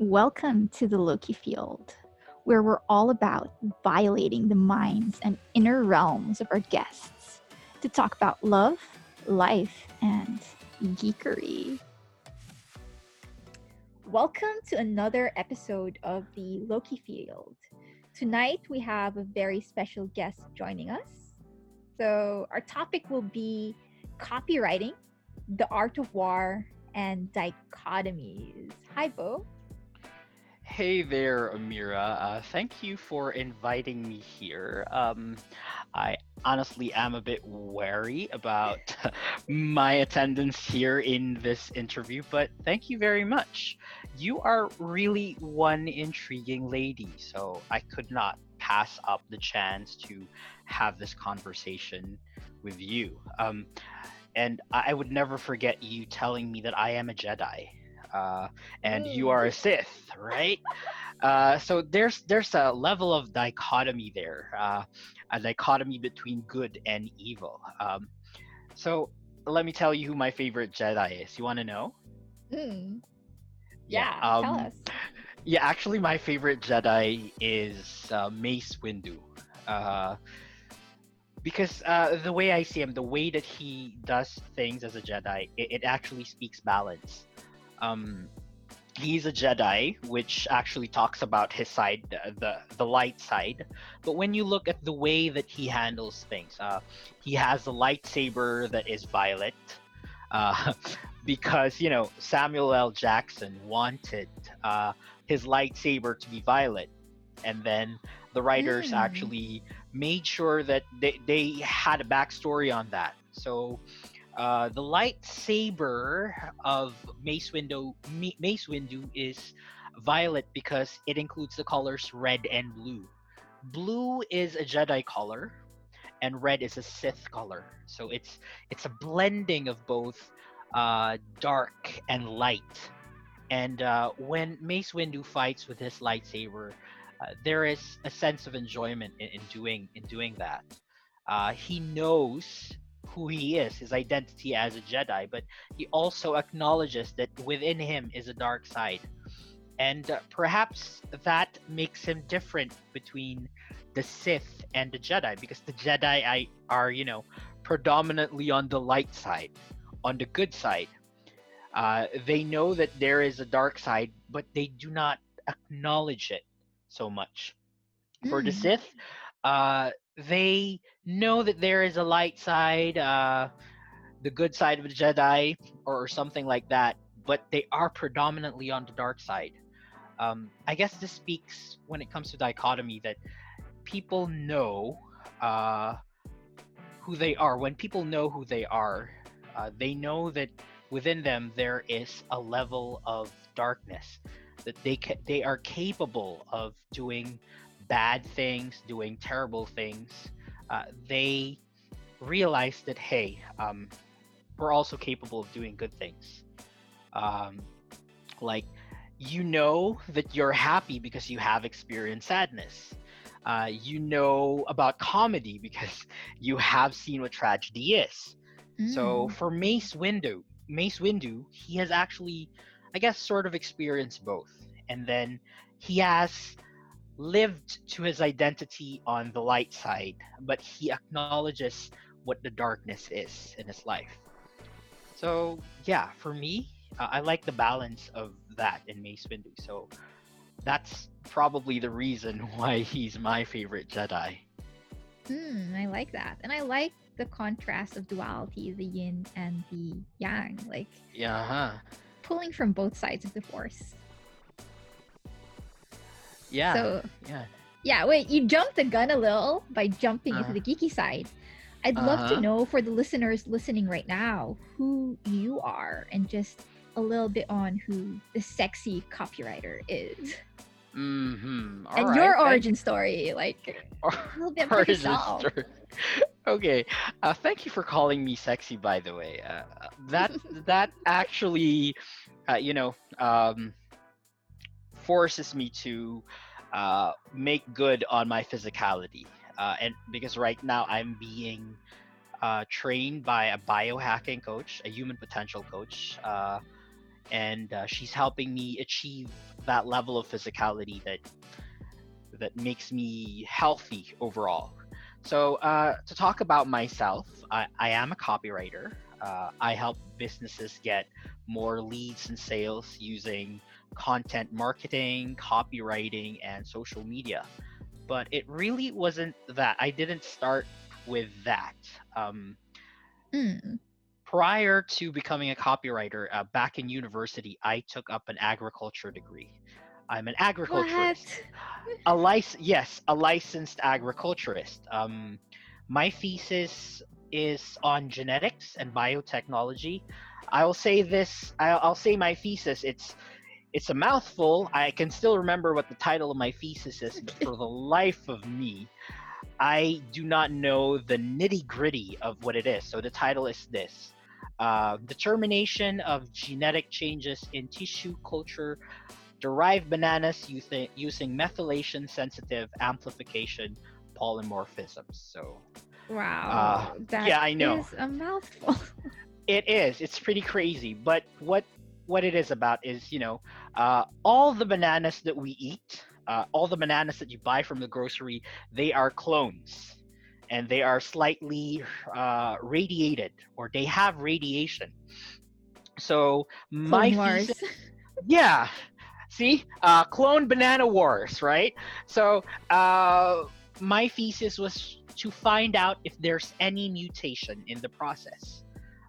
Welcome to the Loki field, where we're all about violating the minds and inner realms of our guests to talk about love, life, and geekery. Welcome to another episode of the Loki field. Tonight we have a very special guest joining us. So, our topic will be copywriting, the art of war, and dichotomies. Hi, Bo. Hey there, Amira. Uh, thank you for inviting me here. Um, I honestly am a bit wary about my attendance here in this interview, but thank you very much. You are really one intriguing lady, so I could not pass up the chance to have this conversation with you. Um, and I would never forget you telling me that I am a Jedi uh, and you are a Sith, right? Uh, so there's there's a level of dichotomy there, uh, a dichotomy between good and evil. Um, so let me tell you who my favorite Jedi is. You want to know? Mm. Yeah, yeah um, tell us. Yeah, actually, my favorite Jedi is uh, Mace Windu. Uh, because uh, the way I see him, the way that he does things as a Jedi, it, it actually speaks balance um, he's a Jedi, which actually talks about his side, the the light side. But when you look at the way that he handles things, uh, he has a lightsaber that is violet, uh, because you know Samuel L. Jackson wanted uh, his lightsaber to be violet, and then the writers mm. actually made sure that they they had a backstory on that. So uh, the lightsaber of Mace Windu, Mace Windu is violet because it includes the colors red and blue. Blue is a Jedi color, and red is a Sith color. So it's it's a blending of both uh, dark and light. And uh, when Mace Windu fights with his lightsaber, uh, there is a sense of enjoyment in, in doing in doing that. Uh, he knows who he is, his identity as a Jedi, but he also acknowledges that within him is a dark side. And uh, perhaps that makes him different between the Sith and the Jedi, because the Jedi I, are, you know, predominantly on the light side, on the good side. Uh, they know that there is a dark side, but they do not acknowledge it so much. Mm. For the hmm. Sith, uh, they know that there is a light side, uh, the good side of the Jedi, or something like that, but they are predominantly on the dark side. Um, I guess this speaks when it comes to dichotomy that people know uh, who they are. When people know who they are, uh, they know that within them there is a level of darkness that they ca- they are capable of doing bad things, doing terrible things, uh, they realize that hey, um, we're also capable of doing good things. Um, like you know that you're happy because you have experienced sadness. Uh, you know about comedy because you have seen what tragedy is. Mm. So for Mace Windu, Mace Windu, he has actually, I guess, sort of experienced both, and then he has lived to his identity on the light side, but he acknowledges what the darkness is in his life. So, yeah, for me, uh, I like the balance of that in Mace Windu. So, that's probably the reason why he's my favorite Jedi. Hmm, I like that. And I like the contrast of duality, the yin and the yang. Like, yeah, huh? pulling from both sides of the force. Yeah. So yeah. Yeah, wait, you jumped the gun a little by jumping uh, into the geeky side. I'd uh-huh. love to uh-huh. know for the listeners listening right now who you are and just a little bit on who the sexy copywriter is. Mm-hmm. All and right. your origin story, like a little bit about yourself. okay, uh, thank you for calling me sexy. By the way, uh, that that actually, uh, you know, um, forces me to uh, make good on my physicality. Uh, and because right now I'm being uh, trained by a biohacking coach, a human potential coach. Uh, and uh, she's helping me achieve that level of physicality that that makes me healthy overall. So uh, to talk about myself, I, I am a copywriter. I help businesses get more leads and sales using content marketing, copywriting, and social media. But it really wasn't that. I didn't start with that. Um, Mm. prior to becoming a copywriter, uh, back in university, I took up an agriculture degree. I'm an agriculturist. What? A lic- yes, a licensed agriculturist. Um, my thesis is on genetics and biotechnology. I'll say this. I'll, I'll say my thesis. It's it's a mouthful. I can still remember what the title of my thesis is, but for the life of me, I do not know the nitty gritty of what it is. So the title is this uh, Determination of Genetic Changes in Tissue Culture Derived Bananas using, using Methylation Sensitive Amplification Polymorphisms. So Wow. that yeah, I know. is a mouthful. it is. It's pretty crazy. But what what it is about is, you know, uh, all the bananas that we eat, uh, all the bananas that you buy from the grocery, they are clones, and they are slightly uh, radiated, or they have radiation. So my Clone Wars. thesis, yeah. See, uh, clone banana wars, right? So uh, my thesis was to find out if there's any mutation in the process.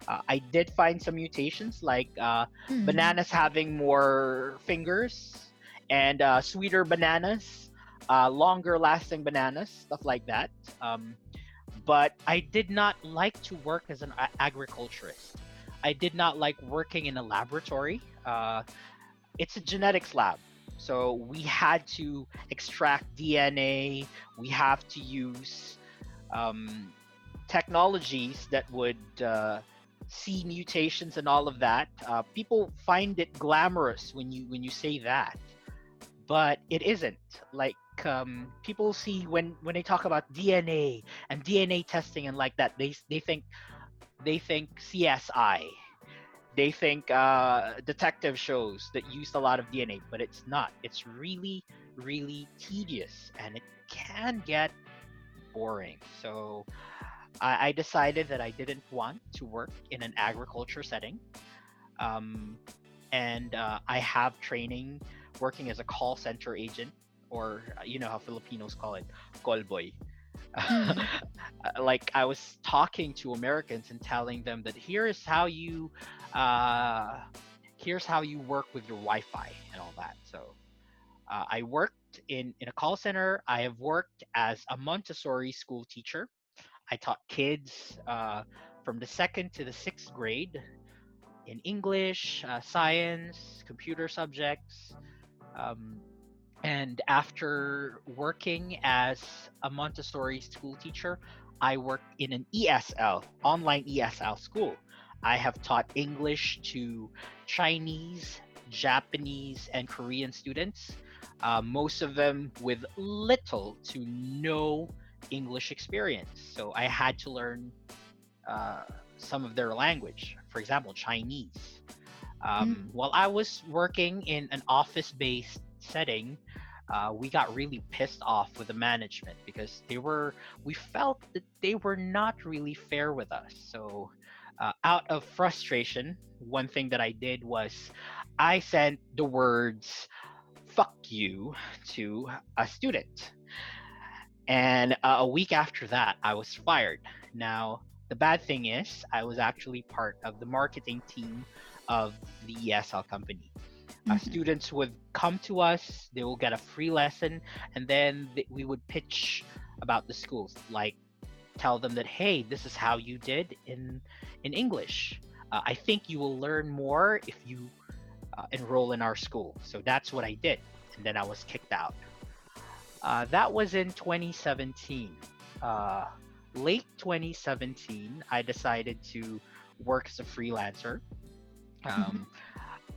Uh, I did find some mutations, like uh, Mm. bananas having more fingers and uh, sweeter bananas, uh, longer lasting bananas, stuff like that. Um, but I did not like to work as an a- agriculturist. I did not like working in a laboratory. Uh, it's a genetics lab. So we had to extract DNA. We have to use um, technologies that would uh, see mutations and all of that. Uh, people find it glamorous when you when you say that, but it isn't. Like um, people see when when they talk about DNA and DNA testing and like that, they they think they think CSI. They think uh, detective shows that used a lot of DNA, but it's not. It's really, really tedious, and it can get boring. So I, I decided that I didn't want to work in an agriculture setting. Um, and uh, I have training working as a call center agent, or uh, you know how Filipinos call it, call boy. Mm. like I was talking to Americans and telling them that here is how you, uh, here's how you work with your Wi-Fi and all that. So uh, I worked in in a call center. I have worked as a Montessori school teacher. I taught kids uh, from the second to the sixth grade in English, uh, science, computer subjects. Um, and after working as a Montessori school teacher, I worked in an ESL, online ESL school. I have taught English to Chinese, Japanese, and Korean students, uh, most of them with little to no English experience. So I had to learn uh, some of their language, for example, Chinese. Um, While I was working in an office based setting, uh, we got really pissed off with the management because they were, we felt that they were not really fair with us. So, uh, out of frustration, one thing that I did was I sent the words fuck you to a student. And uh, a week after that, I was fired. Now, the bad thing is, I was actually part of the marketing team of the ESL company. Uh, Mhm. students would come to us, they will get a free lesson, and then th- we would pitch about the schools, like tell them that, hey, this is how you did in in English. Uh, I think you will learn more if you uh, enroll in our school. So that's what I did, and then I was kicked out. Uh, that was in 2017. Uh, late 2017, I decided to work as a freelancer. Um,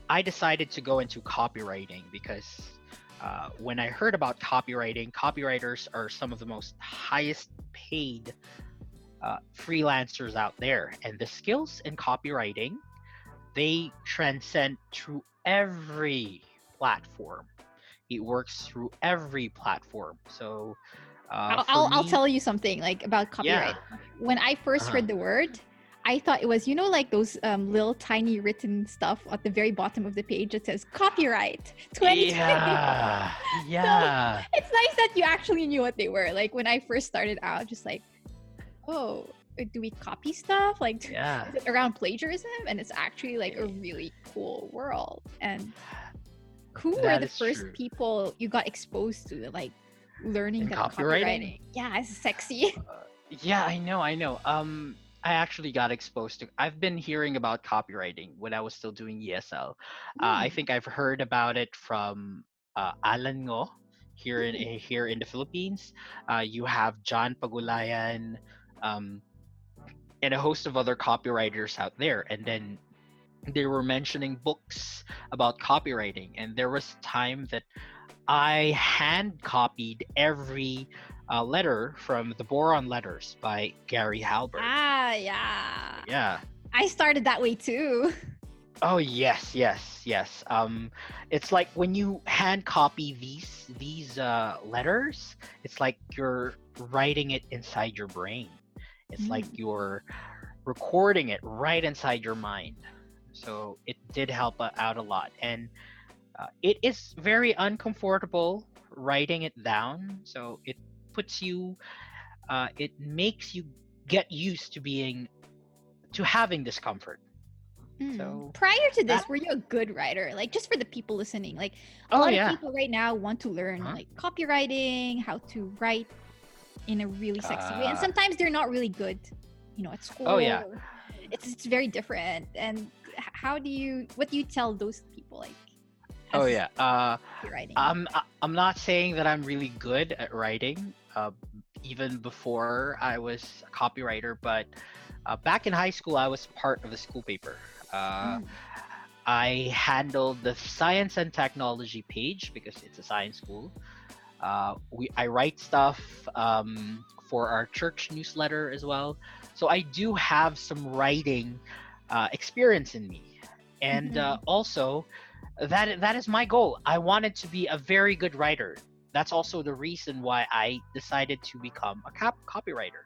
I decided to go into copywriting because uh, when I heard about copywriting, copywriters are some of the most highest paid uh, freelancers out there, and the skills in copywriting they transcend through every platform. It works through every platform. So uh, I'll, I'll, I'll tell you something like about copyright. When I 1st Uh-huh. heard the word, I thought it was you know like those um, little tiny written stuff at the very bottom of the page that says copyright 2020. Yeah, yeah. It's nice that you actually knew what they were. Like when I first started out, just like, oh, do we copy stuff? Like Yeah. is it around plagiarism? And it's actually like a really cool world. And who were the first true. people you got exposed to like learning In that copywriting? Yeah, it's sexy. Yeah, I know, I know. Um, I actually got exposed to. I've been hearing about copywriting when I was still doing ESL. Uh, I Hmm. think I've heard about it from uh, Alan Ngo here in Mm. here in the Philippines. Uh, you have John Pagulayan, um, and a host of other copywriters out there. And then they were mentioning books about copywriting, and there was a time that I hand copied every uh, letter from the Boron Letters by Gary Halbert. Ah, yeah. Yeah. I started that way too. Oh yes, yes, yes. Um, it's like when you hand copy these these uh, letters, it's like you're writing it inside your brain. It's like Mm. you're recording it right inside your mind. So it did help uh, out a lot, and uh, it is very uncomfortable writing it down. So it puts you, uh, it makes you get used to being, to having discomfort. Mm. So, Prior to this, that- were you a good writer? Like just for the people listening, like a Oh lot yeah. of people right now want to learn Huh? like copywriting, how to write in a really sexy way, and Ah. sometimes they're not really good, you know, at school. Oh, yeah. It's it's very different. And how do you? What do you tell those people like? Oh yeah. Uh. I'm I- I'm not saying that I'm really good at writing. Uh, even before I was a copywriter, but uh, back in high school, I was part of the school paper. Uh, Mm. I handled the science and technology page because it's a science school. Uh, we I write stuff um, for our church newsletter as well, so I do have some writing uh, experience in me, and uh, also that that is my goal. I wanted to be a very good writer. That's also the reason why I decided to become a cop- copywriter.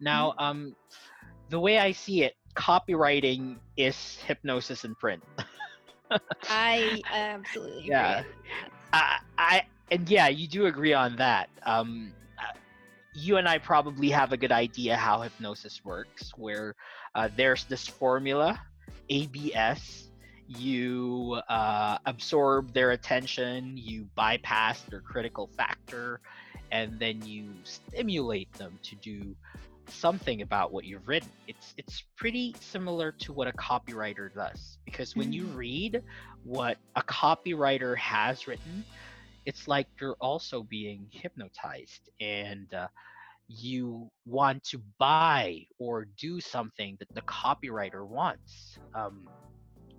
Now, um, the way I see it, copywriting is hypnosis in print. I absolutely agree. Yeah. I, I and yeah, you do agree on that. Um, you and I probably have a good idea how hypnosis works, where uh, there's this formula, ABS. You uh, absorb their attention, you bypass their critical factor, and then you stimulate them to do something about what you've written. It's it's pretty similar to what a copywriter does because when you Mm. read what a copywriter has written, it's like you're also being hypnotized and uh, you want to buy or do something that the copywriter wants. Um,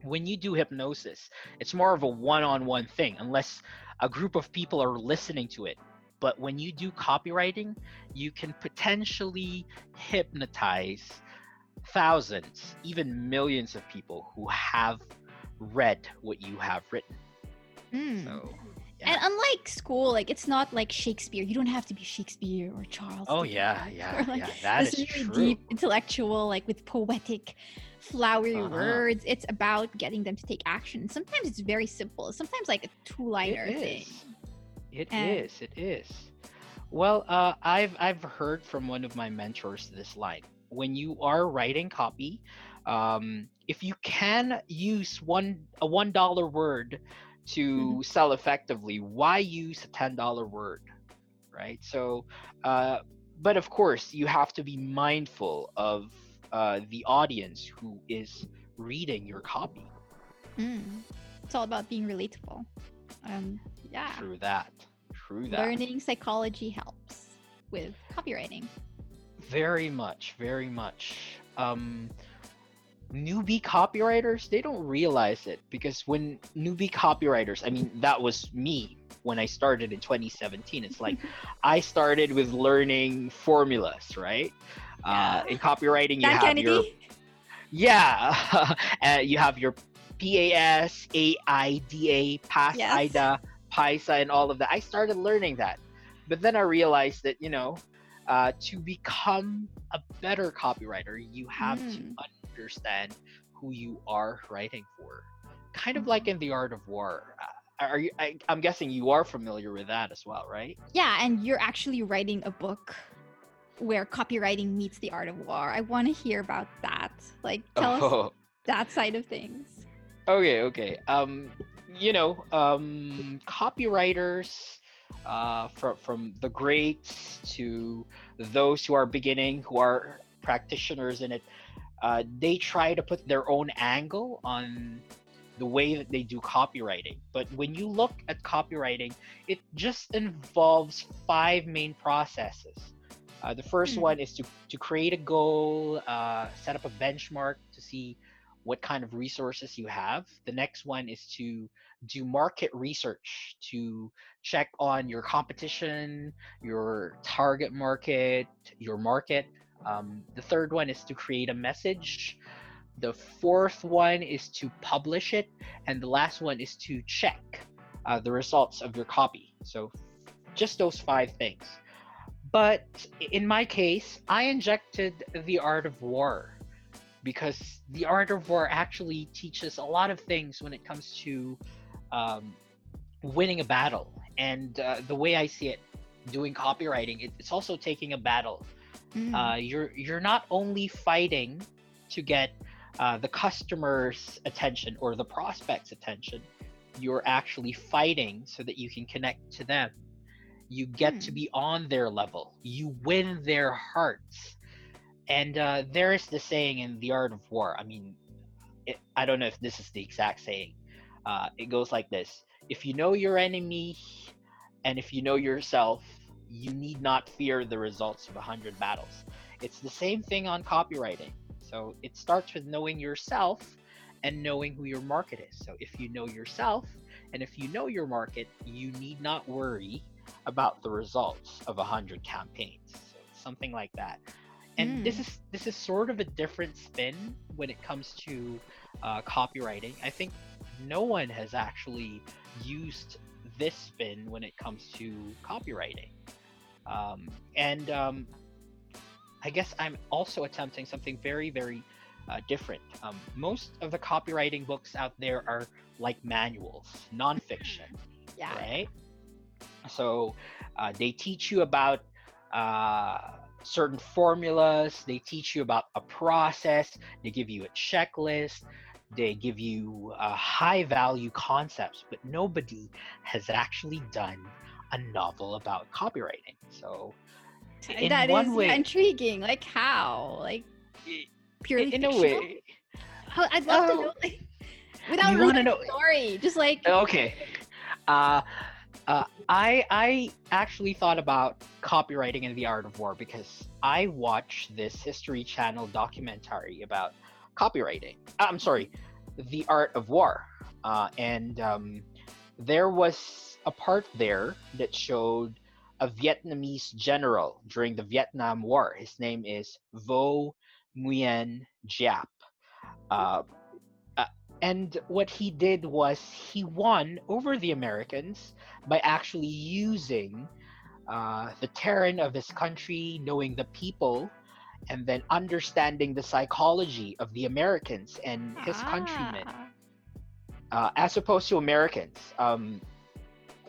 when you do hypnosis, it's more of a one on one thing, unless a group of people are listening to it. But when you do copywriting, you can potentially hypnotize thousands, even millions of people who have read what you have written. Mm. So, And unlike school, like it's not like Shakespeare. You don't have to be Shakespeare or Charles. oh Dickens yeah, or, yeah, like, yeah, that this is really true. deep intellectual, like with poetic, flowery Uh-huh. words. It's about getting them to take action. Sometimes it's very simple. Sometimes like a two-liner It thing. It And- is. It is. Well, uh, I've I've heard from one of my mentors this line: when you are writing copy, um, if you can use one a one dollar word to Mm-hmm. sell effectively, why use a ten dollar word, right? So, uh, but of course, you have to be mindful of uh, the audience who is reading your copy. Mm. It's all about being relatable. Um, yeah. True that. True that. Learning psychology helps with copywriting. Very much, very much. Um, newbie copywriters, they don't realize it because when newbie copywriters, I mean, that was me when I started in 2017. It's like I started with learning formulas, right? Uh, in copywriting, you Dan have Kennedy. your yeah, uh, you have your PAS, AIDA, PAS, Yes. IDA, PISA, and all of that. I started learning that. But then I realized that, you know, uh, to become a better copywriter, you have Mm. to understand who you are writing for. Kind of Mm-hmm. like in the art of war. Uh, Are you? I, I'm guessing you are familiar with that as well, right? Yeah, and you're actually writing a book where copywriting meets the art of war. I want to hear about that. Like, tell us Oh, that side of things. okay, okay. Um, you know, um, copywriters, uh, from from the greats to those who are beginning, who are practitioners in it, uh, they try to put their own angle on the way that they do copywriting. But when you look at copywriting, it just involves five main processes. Uh, the first Hmm. one is to, to create a goal, uh, set up a benchmark to see what kind of resources you have. The next one is to do market research to check on your competition, your target market, your market. Um, the third one is to create a message. The fourth one is to publish it. And the last one is to check uh, the results of your copy. So just those five things. But in my case, I injected the art of war because the art of war actually teaches a lot of things when it comes to um, winning a battle. And uh, the way I see it, doing copywriting, it, it's also taking a battle. Mm. Uh, you're you're not only fighting to get uh, the customer's attention or the prospect's attention. You're actually fighting so that you can connect to them. You get to Hmm. be on their level. You win their hearts. And uh, there is the saying in the art of war. I mean, it, I don't know if this is the exact saying. Uh, it goes like this: If you know your enemy, and if you know yourself, you need not fear the results of a hundred battles. It's the same thing on copywriting. So it starts with knowing yourself and knowing who your market is. So if you know yourself and if you know your market, you need not worry about the results of a hundred campaigns. So something like that. And this Mm. is this is sort of a different spin when it comes to uh, copywriting. I think no one has actually used this spin when it comes to copywriting. Um, and um, I guess I'm also attempting something very, very uh, different. Um, most of the copywriting books out there are like manuals, nonfiction, yeah. right? So uh, they teach you about uh, certain formulas, they teach you about a process, they give you a checklist, they give you uh, high value concepts, but nobody has actually done a novel about copywriting. So, in That one is way- intriguing. Like how? Like purely in a way, How- I'd love to Oh. know. Like, without You ruining know- the story, just like okay. Uh, uh, I I actually thought about copywriting and the art of war because I watched this History Channel documentary about copywriting. Uh, I'm sorry, the art of war, uh, and um, there was a part there that showed a Vietnamese general during the Vietnam War. His name is Vo Nguyen Giap. Uh, uh, and what he did was he won over the Americans by actually using uh, the terrain of his country, knowing the people, and then understanding the psychology of the Americans and his countrymen Ah. uh, as opposed to Americans. Um,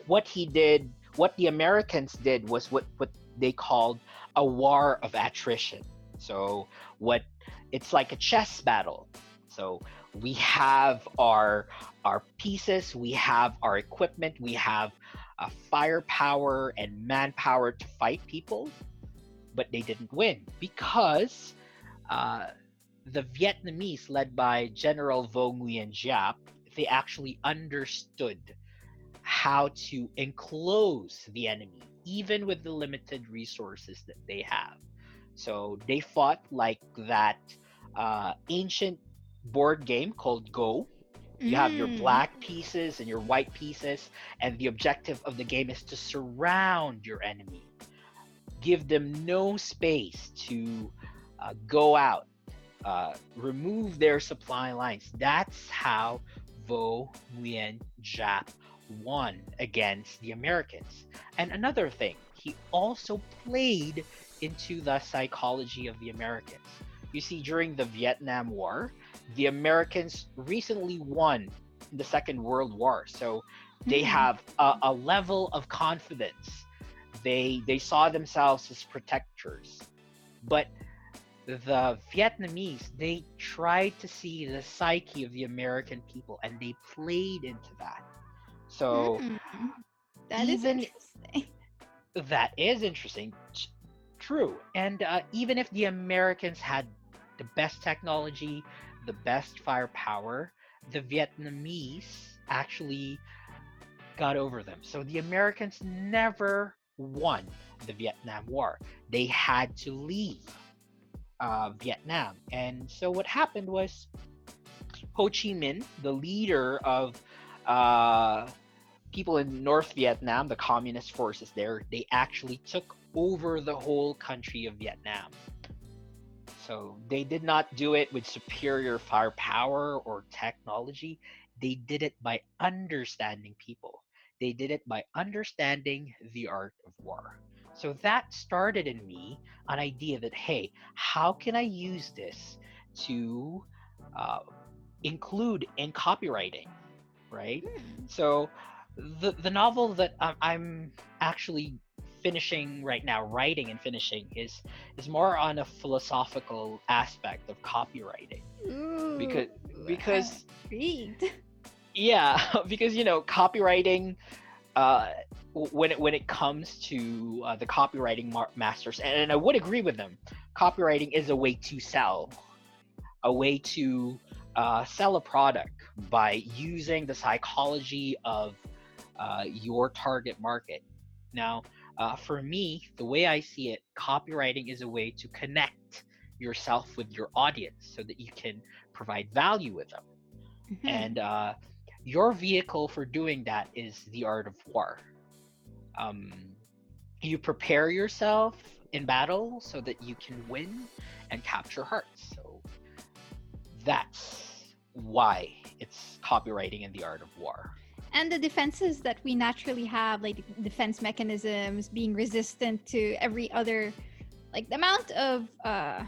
what he did, what the Americans did, was what what they called a war of attrition. So what it's like a chess battle. So we have our our pieces, we have our equipment, we have a firepower and manpower to fight people, but they didn't win because uh, the Vietnamese, led by General Vo Nguyen Giap, they actually understood how to enclose the enemy, even with the limited resources that they have. So they fought like that uh, ancient board game called Go. You have your Mm. black pieces and your white pieces, and the objective of the game is to surround your enemy, give them no space to uh, go out, uh, remove their supply lines. That's how Vo Nguyen Giap won against the Americans. And another thing, he also played into the psychology of the Americans. You see, during the Vietnam War, the Americans recently won the Second World War, so they Hmm. have a, a level of confidence. They they saw themselves as protectors, but the Vietnamese they tried to see the psyche of the American people, and they played into that. So Hmm. That is even- interesting. that is interesting. True. And uh, even if the Americans had the best technology, the best firepower, the Vietnamese actually got over them. So the Americans never won the Vietnam War. They had to leave uh, Vietnam. And so what happened was Ho Chi Minh, the leader of uh, people in North Vietnam, the communist forces there, they actually took over the whole country of Vietnam. So they did not do it with superior firepower or technology. They did it by understanding people. They did it by understanding the art of war. So that started in me an idea that, hey, how can I use this to uh, include in copywriting, right? Hmm. So the the novel that I'm, I'm actually finishing right now, writing and finishing, is is more on a philosophical aspect of copywriting. Because Ooh, because intrigued. Yeah, because you know copywriting. Uh, when it when it comes to uh, the copywriting mar- masters, and, and I would agree with them, copywriting is a way to sell, a way to uh, sell a product by using the psychology of uh, your target market. Now, uh, for me, the way I see it, copywriting is a way to connect yourself with your audience so that you can provide value with them Mhm. and uh, your vehicle for doing that is the art of war. Um, you prepare yourself in battle so that you can win and capture hearts. So that's why it's copywriting and the art of war. and the defenses that we naturally have like defense mechanisms being resistant to every other like the amount of uh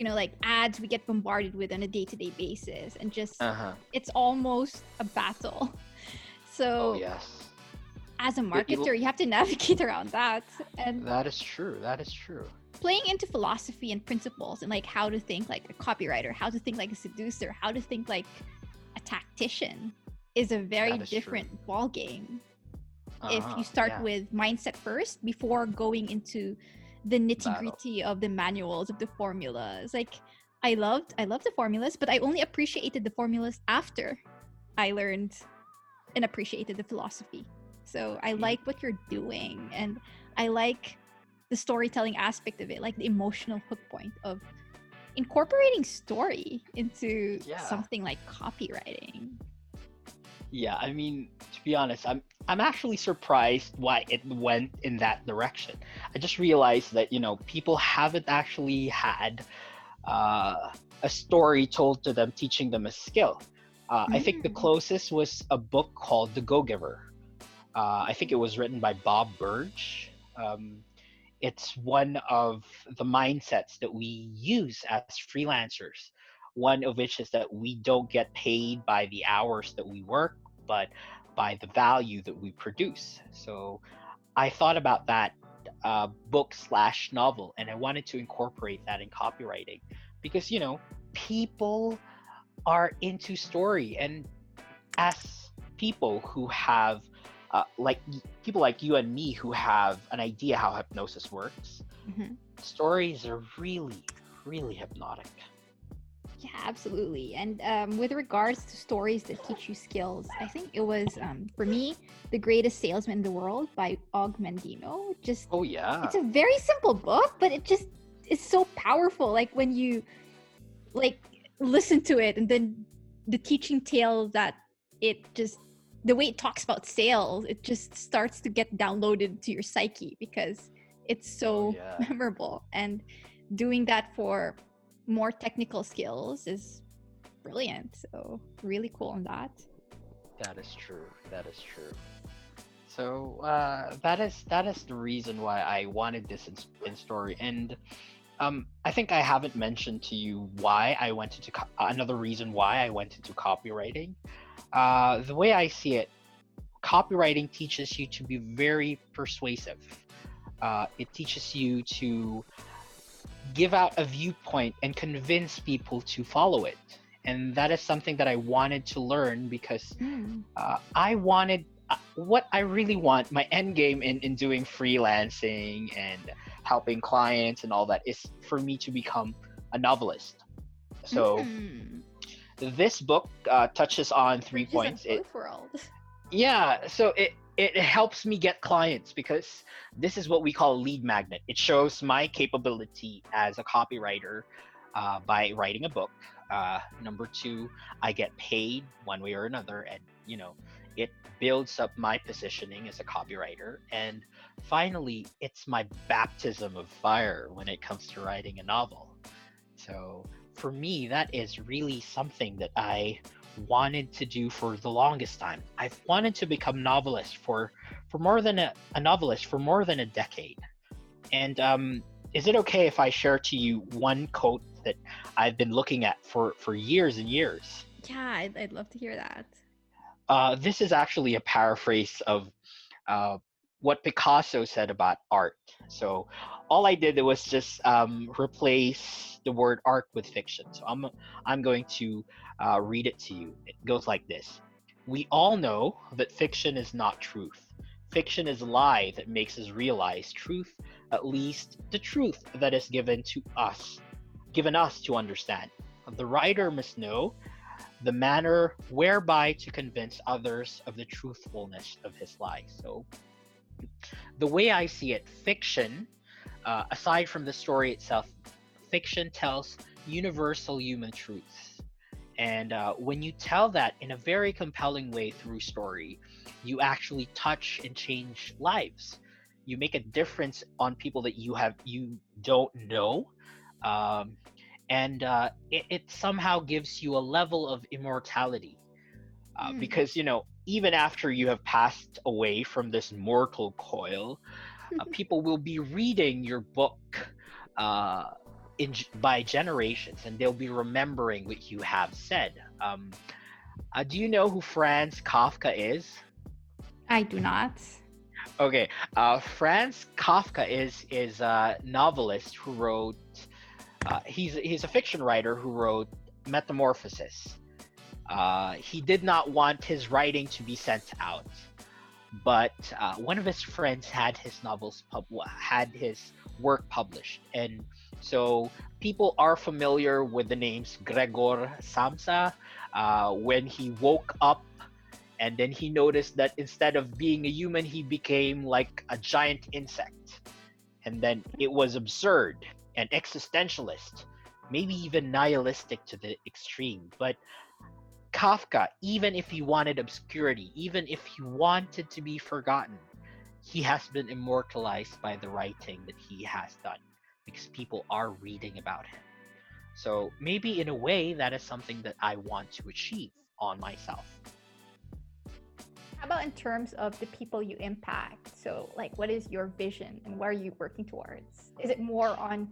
you know like ads we get bombarded with on a day-to-day basis and just Uh huh. it's almost a battle so Oh yes, as a marketer you have to navigate around that and that is true. That is true. playing into philosophy and principles and like how to think like a copywriter how to think like a seducer how to think like a tactician is a very is true. different ball game if Uh-huh, you start yeah. with mindset first before going into the nitty gritty of the manuals of the formulas like i loved i loved the formulas but i only appreciated the formulas after i learned and appreciated the philosophy so i Mhm. like what you're doing and i like the storytelling aspect of it like the emotional hook point of incorporating story into Yeah. something like copywriting Yeah, I mean, to be honest, I'm I'm actually surprised why it went in that direction. I just realized that you know people haven't actually had uh, a story told to them, teaching them a skill. Uh, I think the Mm. closest was a book called The Go Giver. Uh, I think it was written by Bob Burg. Um, it's one of the mindsets that we use as freelancers one of which is that we don't get paid by the hours that we work but by the value that we produce so i thought about that uh, book slash novel and i wanted to incorporate that in copywriting because you know people are into story and as people who have uh, like people like you and me who have an idea how hypnosis works Mhm. stories are really really hypnotic Yeah, absolutely. And um, with regards to stories that teach you skills, I think it was um, for me the greatest salesman in the world by Og Mandino. Just oh yeah it's a very simple book, but it just is so powerful. Like when you like listen to it, and then the teaching tale that it just the way it talks about sales, it just starts to get downloaded to your psyche because it's so Oh, yeah. memorable. And doing that for more technical skills is brilliant. So really cool on that. That is true. That is true. So uh, that is that is the reason why I wanted this in, in story, and um, I think I haven't mentioned to you why I went into co- another reason why I went into copywriting. Uh, the way I see it, copywriting teaches you to be very persuasive. Uh, it teaches you to give out a viewpoint and convince people to follow it. And that is something that I wanted to learn because Mm. uh, I wanted uh, what I really want. My end game in, in doing freelancing and helping clients and all that is for me to become a novelist. So Mm. this book uh, touches on three Bridges points. It, yeah, so it it helps me get clients because this is what we call a lead magnet. It shows my capability as a copywriter uh, by writing a book. Uh, number two, I get paid one way or another, and you know, it builds up my positioning as a copywriter. And finally, it's my baptism of fire when it comes to writing a novel. So for me, that is really something that I wanted to do for the longest time. I've wanted to become novelist for for more than a, a novelist for more than a decade. And um, is it okay if I share to you one quote that I've been looking at for for years and years? Yeah, I'd, I'd love to hear that. Uh, this is actually a paraphrase of uh, what Picasso said about art. So all I did was just um, replace the word art with fiction. So I'm I'm going to uh, read it to you. It goes like this: We all know that fiction is not truth. Fiction is a lie that makes us realize truth, at least the truth that is given to us, given us to understand. The writer must know the manner whereby to convince others of the truthfulness of his lie. So, the way I see it, fiction, uh, aside from the story itself, fiction tells universal human truths. And uh, when you tell that in a very compelling way through story, you actually touch and change lives. You make a difference on people that you have you don't know, um, and uh, it, it somehow gives you a level of immortality. Uh, Mm. Because you know, even after you have passed away from this mortal coil, uh, people will be reading your book uh, in by generations, and they'll be remembering what you have said. Um, uh, do you know who Franz Kafka is? I do not. Okay, uh, Franz Kafka is is a novelist who wrote. Uh, he's he's a fiction writer who wrote Metamorphosis. Uh, he did not want his writing to be sent out, but uh, one of his friends had his novels pub- had his work published, and so people are familiar with the names Gregor Samsa. Uh, when he woke up and then he noticed that instead of being a human he became like a giant insect and then it was absurd and existentialist maybe even nihilistic to the extreme but kafka even if he wanted obscurity even if he wanted to be forgotten he has been immortalized by the writing that he has done because people are reading about him so maybe in a way that is something that i want to achieve on myself How about in terms of the people you impact? So, like, what is your vision and what are you working towards? Is it more on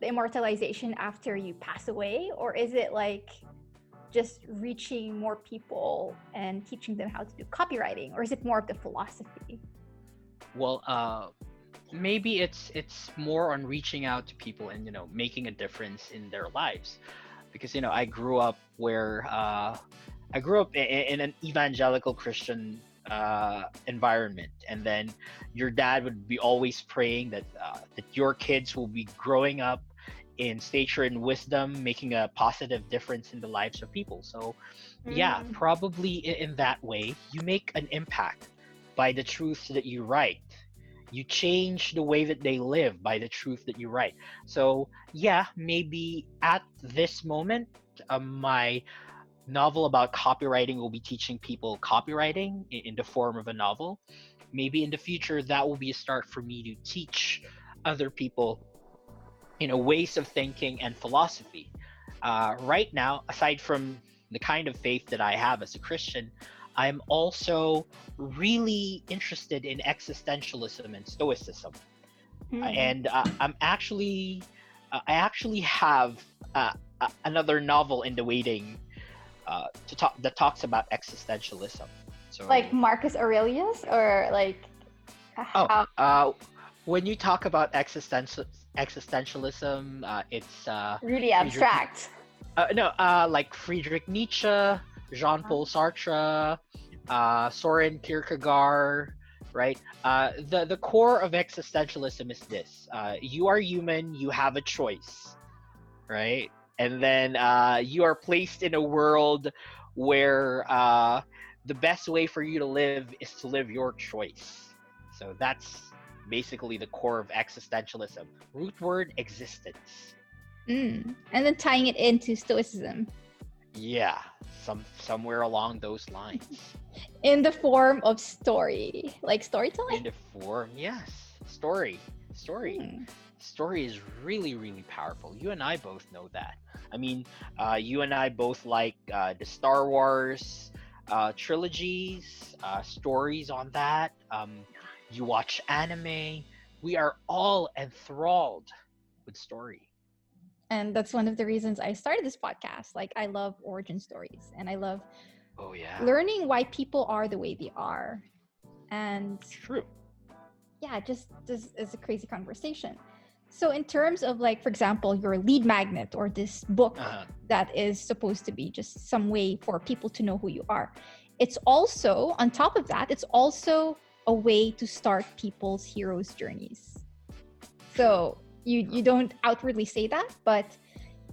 the immortalization after you pass away, or is it like just reaching more people and teaching them how to do copywriting, or is it more of the philosophy? well uh maybe it's it's more on reaching out to people and you know making a difference in their lives because you know i grew up where uh i grew up in, in an evangelical christian uh environment and then your dad would be always praying that uh, that your kids will be growing up in stature and wisdom making a positive difference in the lives of people. So yeah Mm. probably in that way you make an impact by the truths that you write. You change the way that they live by the truth that you write. So yeah maybe at this moment um, my novel about copywriting will be teaching people copywriting in, in the form of a novel. Maybe in the future that will be a start for me to teach other people you know ways of thinking and philosophy uh, right now aside from the kind of faith that i have as a christian I'm also really interested in existentialism and stoicism. Hmm. and uh, I'm actually uh, I actually have uh, uh, another novel in the waiting uh, to talk that talks about existentialism. So like Marcus Aurelius or like Oh. how uh, when you talk about existential existentialism, uh, it's uh, really abstract. uh, no uh, like Friedrich Nietzsche, Jean Paul Sartre, uh, Soren Kierkegaard. Right. Uh, the the core of existentialism is this: uh, you are human. You have a choice. Right. And then uh, you are placed in a world where uh, the best way for you to live is to live your choice. So that's basically the core of existentialism. Root word existence. Mm. And then tying it into stoicism Yeah, some somewhere along those lines. in the form of story, like storytelling. In the form, yes, story, story, Hmm. story is really really powerful. You and I both know that. I mean, uh, you and I both like uh, the Star Wars uh, trilogies, uh, stories on that. Um, you watch anime. We are all enthralled with story. And that's one of the reasons I started this podcast. Like I love origin stories and I love Oh yeah, learning why people are the way they are. And true. yeah, just this is a crazy conversation. So in terms of like, for example, your lead magnet or this book Uh-huh. that is supposed to be just some way for people to know who you are. It's also, on top of that, it's also a way to start people's heroes' journeys. So you you don't outwardly say that, but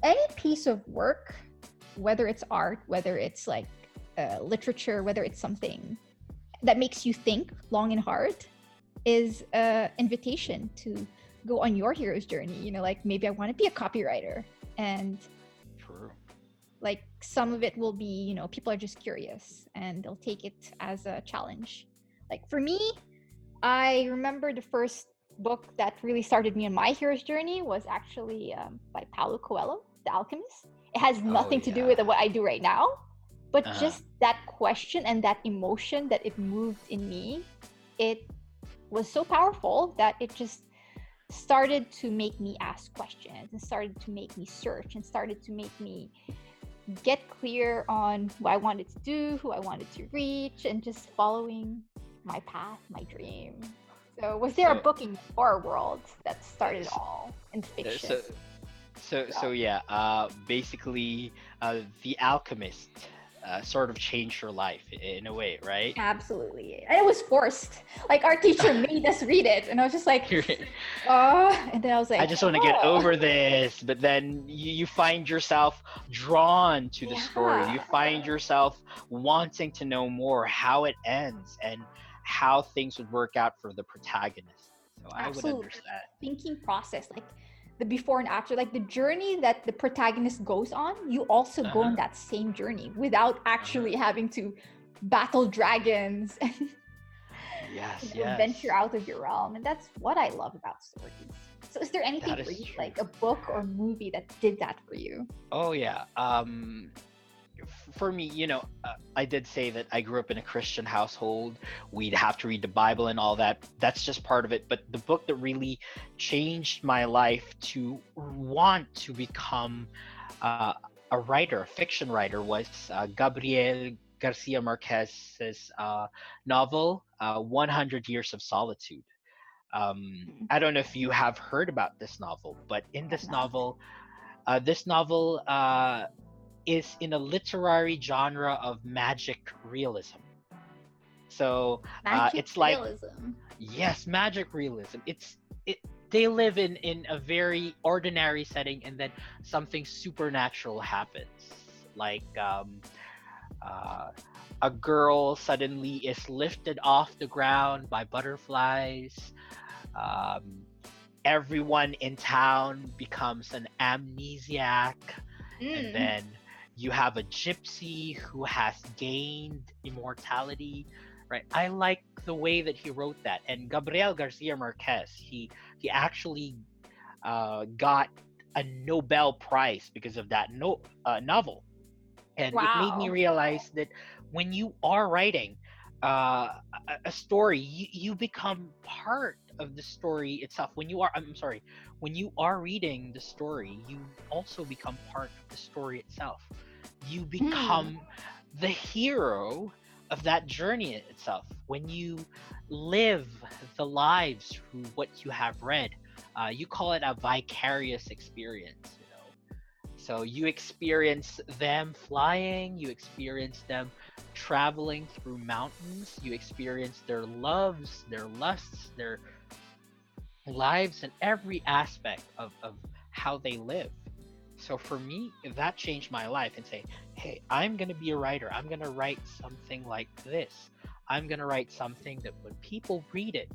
any piece of work, whether it's art, whether it's like uh, literature, whether it's something that makes you think long and hard, is an invitation to go on your hero's journey. You know, like maybe I want to be a copywriter, and True. like some of it will be you know people are just curious and they'll take it as a challenge like for me i remember the first book that really started me on my hero's journey was actually um, by paulo coelho the alchemist it has nothing to do with what i do right now but Uh-huh. just that question and that emotion that it moved in me it was so powerful that it just started to make me ask questions and started to make me search and started to make me get clear on what I wanted to do, who I wanted to reach, and just following my path, my dream. So, was there a book in your world that started all in fiction? So, so, so yeah. Uh, basically, uh, the Alchemist uh, sort of changed your life in a way, right? Absolutely. And it was forced. Like, our teacher made us read it. And I was just like, oh. And then I was like, I just want to get "Oh." over this, but then you, you find yourself drawn to the story. You find yourself wanting to know more how it ends and how things would work out for the protagonist. So I would Absolutely. understand. thinking process like the before and after like the journey that the protagonist goes on you also go on Uh-huh. that same journey without actually having to battle dragons and Yes, yes. venture out of your realm and that's what i love about stories so is there anything That for you true. like a book or movie that did that for you Oh yeah. Um, for me, you know, uh, I did say that I grew up in a Christian household. We'd have to read the Bible and all that. That's just part of it. But the book that really changed my life to want to become uh, a writer, a fiction writer, was uh, Gabriel Garcia Marquez's uh, novel, uh, 100 Years of Solitude. Um. I don't know if you have heard about this novel, but in this novel, uh, this novel uh, is in a literary genre of magic realism. So Magic it's like- realism. yes, magic realism. It's it. They live in in a very ordinary setting, and then something supernatural happens. Like um, uh, a girl suddenly is lifted off the ground by butterflies. Um, everyone in town becomes an amnesiac Mm. and then you have a gypsy who has gained immortality right i like the way that he wrote that and gabriel garcia marquez he he actually uh, got a nobel prize because of that no uh, novel and it made me realize that when you are writing uh, a, a story, you, you become part of the story itself. When you are, I'm sorry, when you are reading the story, you also become part of the story itself. You become the hero of that journey itself. When you live the lives through what you have read, uh, you call it a vicarious experience. You know, so you experience them flying, you experience them traveling through mountains, you experience their loves, their lusts, their lives, and every aspect of, of how they live. So for me, that changed my life and say, hey, I'm going to be a writer. I'm going to write something like this. I'm going to write something that when people read it,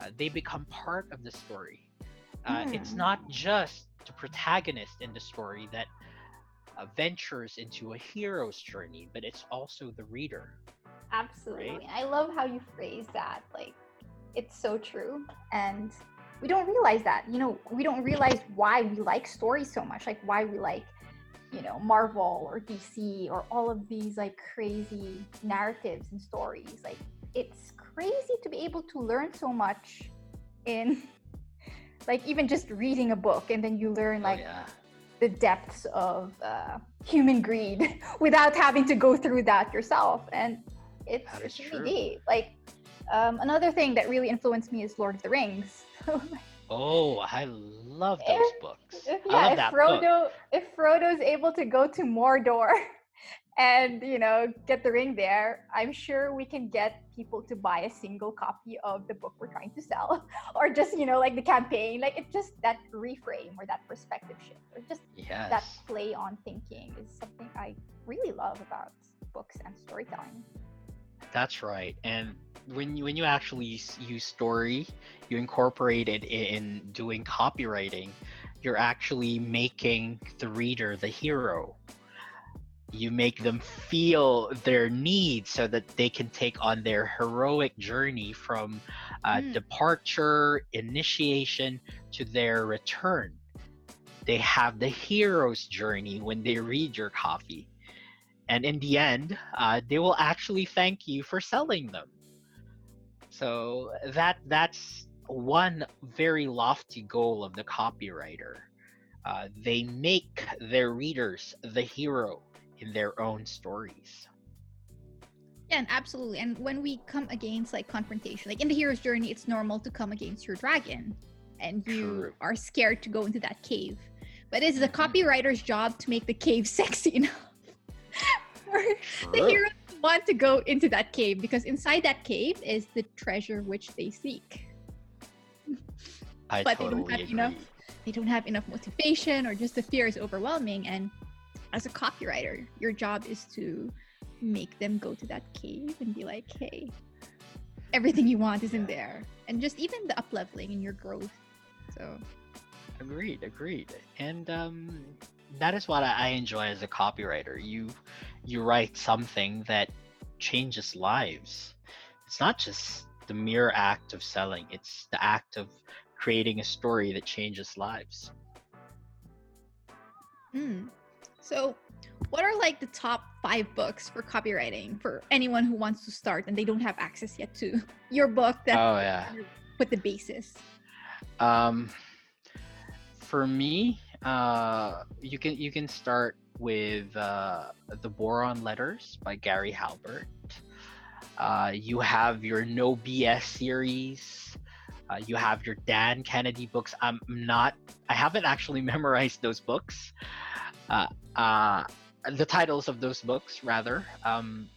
uh, they become part of the story. Uh, It's Hmm. not just the protagonist in the story that uh, ventures into a hero's journey, but it's also the reader. Absolutely. I love how you phrase that. Like, it's so true. And we don't realize that. You know, we don't realize why we like stories so much, like why we like, you know, Marvel or DC or all of these like crazy narratives and stories. Like, it's crazy to be able to learn so much in, like, even just reading a book and then you learn, Oh, like, yeah. the depths of uh, human greed without having to go through that yourself and it's, it's really neat like um, another thing that really influenced me is lord of the rings Oh, I love those If- books. if, I yeah love if that book. frodo if frodo's able to go to mordor and you know get the ring there i'm sure we can get people to buy a single copy of the book we're trying to sell or just you know like the campaign like it's just that reframe or that perspective shift or just Yes. that play on thinking is something I really love about books and storytelling. That's right. And when you when you actually use story, you incorporate it in doing copywriting, you're actually making the reader the hero. You make them feel their needs so that they can take on their heroic journey from uh, Mm. departure, initiation to their return. They have the hero's journey when they read your copy and in the end uh, they will actually thank you for selling them so that that's one very lofty goal of the copywriter uh, they make their readers the hero in their own stories Yeah, and absolutely. And when we come against like confrontation, like in the hero's journey, it's normal to come against your dragon and you True. are scared to go into that cave. But it's the Mhm. copywriter's job to make the cave sexy enough for the hero want to go into that cave because inside that cave is the treasure which they seek. i but they don't have agree enough- They don't have enough motivation or just the fear is overwhelming. And as a copywriter, your job is to make them go to that cave and be like, hey, everything you want is in there. And just even the up leveling and your growth. So Agreed, agreed. And um, that is what I enjoy as a copywriter. You you write something that changes lives. It's not just the mere act of selling, it's the act of creating a story that changes lives. Mm. So, what are like the top five books for copywriting for anyone who wants to start and they don't have access yet to your book that Oh yeah. put the basis? Um, for me, uh, you can you can start with uh, the Boron Letters by Gary Halbert. Uh, you have your No BS series. Uh, you have your Dan Kennedy books. I'm not. I haven't actually memorized those books. Uh, uh, the titles of those books, rather. Um,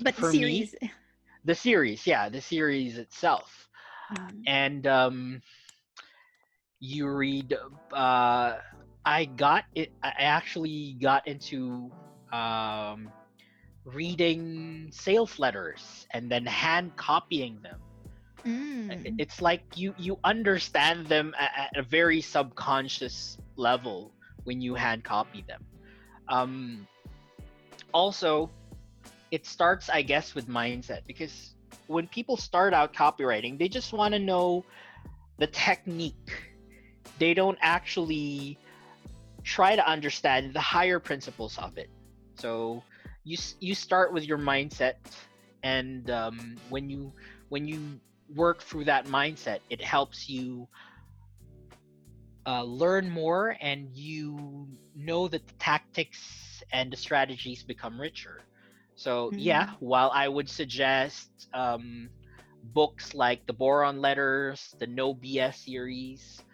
But the me, series. the series, yeah, the series itself Mm. and um you read uh i got it i actually got into um reading sales letters and then hand copying them. Mm. it's like you you understand them at, at a very subconscious level when you hand copy them. Um also it starts i guess with mindset because when people start out copywriting they just want to know the technique they don't actually try to understand the higher principles of it so you you start with your mindset, and um, when you when you work through that mindset, it helps you uh, learn more, and you know that the tactics and the strategies become richer. So yeah, while I would suggest um, books like the Boron Letters, the No BS series,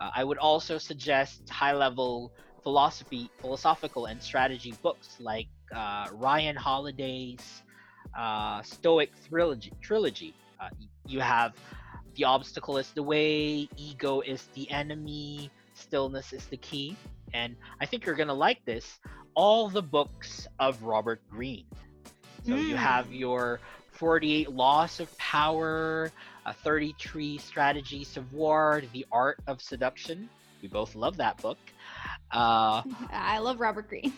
uh, I would also suggest high-level philosophy, philosophical and strategy books like uh, Ryan Holiday's uh, Stoic trilogy. Trilogy. Uh, you have the obstacle is the way, ego is the enemy, stillness is the key, and I think you're gonna like this. All the books of Robert Greene. So you Mm. have your 48 Laws of Power, uh, 33 Strategies of War, The Art of Seduction. We both love that book. Uh, I love Robert Greene.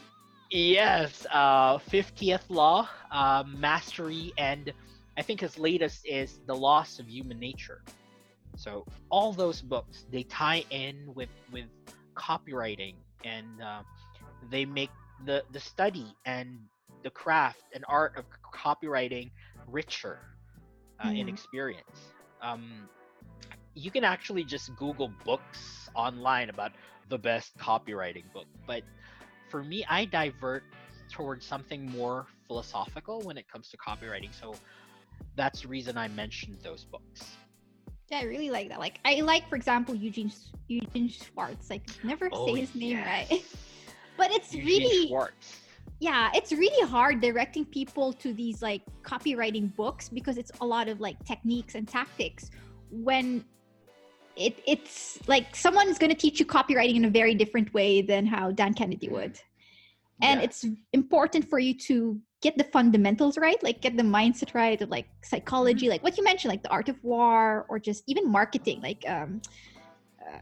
yes, uh, 50th Law, uh, Mastery, and I think his latest is The Laws of Human Nature. So all those books they tie in with with copywriting and uh, they make the the study and the craft and art of copywriting richer uh, in Mhm. experience. Um, you can actually just Google books online about the best copywriting book, but for me, I divert towards something more philosophical when it comes to copywriting. So that's the reason I mentioned those books. Yeah, I really like that. Like, I like, for example, Eugene Eugene Schwartz. Like, never say his name right, Oh, but it's Eugene really Schwartz. Yeah, it's really hard directing people to these like copywriting books because it's a lot of like techniques and tactics when it it's like someone's going to teach you copywriting in a very different way than how Dan Kennedy would. And Yeah. it's important for you to get the fundamentals right, like get the mindset right of like psychology, like what you mentioned, like the art of war or just even marketing, like um uh,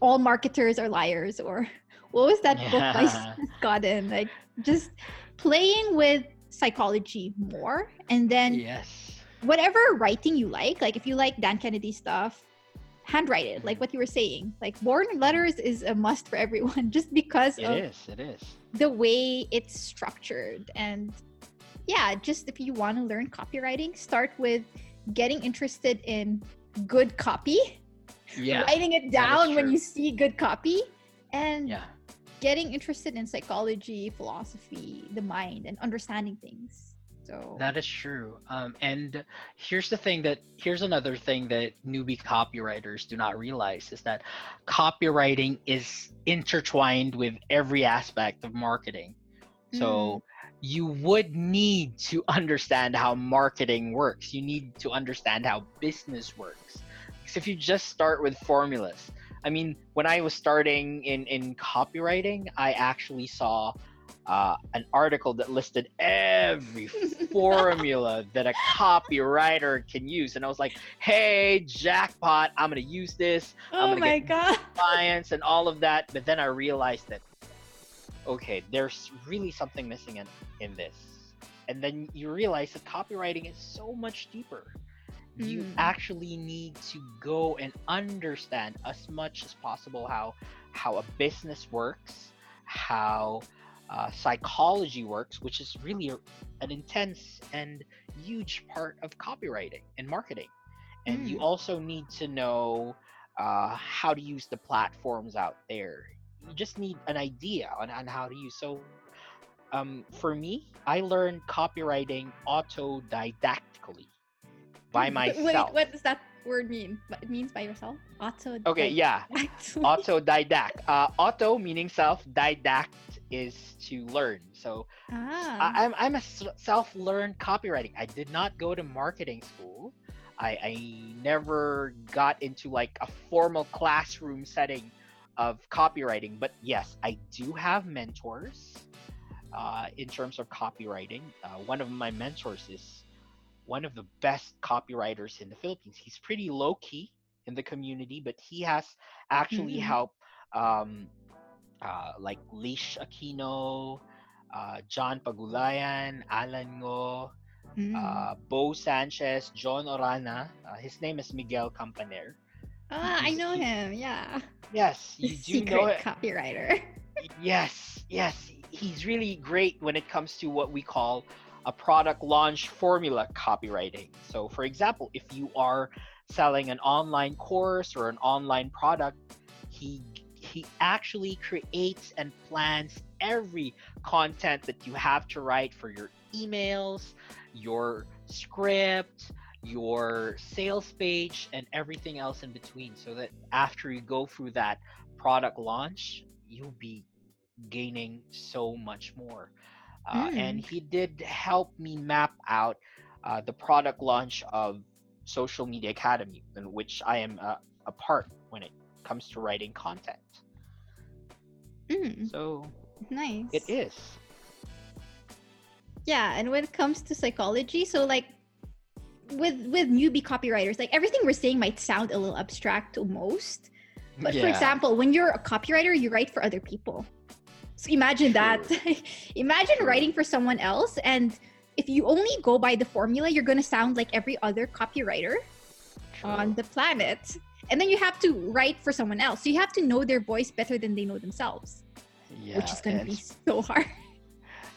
all marketers are liars or what was that book by Yeah. Seth Godin? Like just playing with psychology more and then yes. whatever writing you like like if you like dan kennedy stuff handwrite it like what you were saying like Boron letters is a must for everyone just because It of is. It is. the way it's structured and yeah just if you want to learn copywriting start with getting interested in good copy Yeah. writing it down when you see good copy and Yeah. Getting interested in psychology philosophy the mind and understanding things so That is true. Um, and here's the thing that here's another thing that newbie copywriters do not realize is that copywriting is intertwined with every aspect of marketing. So you would need to understand how marketing works. You need to understand how business works. Because if you just start with formulas, I mean, when I was starting in in copywriting, I actually saw uh, an article that listed every formula that a copywriter can use, and I was like, "Hey, jackpot! I'm gonna use this." oh gonna my get- god clients and all of that. But then I realized that okay, there's really something missing in, in this. And then you realize that copywriting is so much deeper. You Mm. actually need to go and understand as much as possible how how a business works, how uh, psychology works, which is really a, an intense and huge part of copywriting and marketing. And you Mm. also need to know uh, how to use the platforms out there. You just need an idea on, on how to use. So, um, for me, I learned copywriting autodidactically by Wait, myself. what does that word mean it means by yourself auto Okay, yeah, autodidact. Uh, auto meaning self, didact is to learn. So ah I, I'm I'm a self-learned copywriting. I did not go to marketing school. I, I never got into like a formal classroom setting of copywriting. But yes, I do have mentors uh, in terms of copywriting. Uh, one of my mentors is one of the best copywriters in the Philippines. He's pretty low key in the community, but he has actually Mhm. helped um, uh, like Leish Aquino, uh, John Pagulayan, Alan Ngo, Mm. uh, Bo Sanchez, John Orana. Uh, his name is Miguel Campaner. ah i know him yeah Yes, the you do secret know it. copywriter Yes, yes. he's really great when it comes to what we call a product launch formula copywriting. So, for example, if you are selling an online course or an online product, he he actually creates and plans every content that you have to write for your emails, your script, your sales page, and everything else in between. So that after you go through that product launch, you'll be gaining so much more. Uh, And Mm. he did help me map out uh, the product launch of Social Media Academy, in which I am uh, a part when it comes to writing content. Mm, So nice. it is. Yeah, and when it comes to psychology, so like with with newbie copywriters, like everything we're saying might sound a little abstract to most. But for example, when you're a copywriter, you write for other people. So imagine that. imagine writing for someone else and if you only go by the formula, you're going to sound like every other copywriter on the planet. And then you have to write for someone else. So you have to know their voice better than they know themselves, yeah, which is going to be so hard.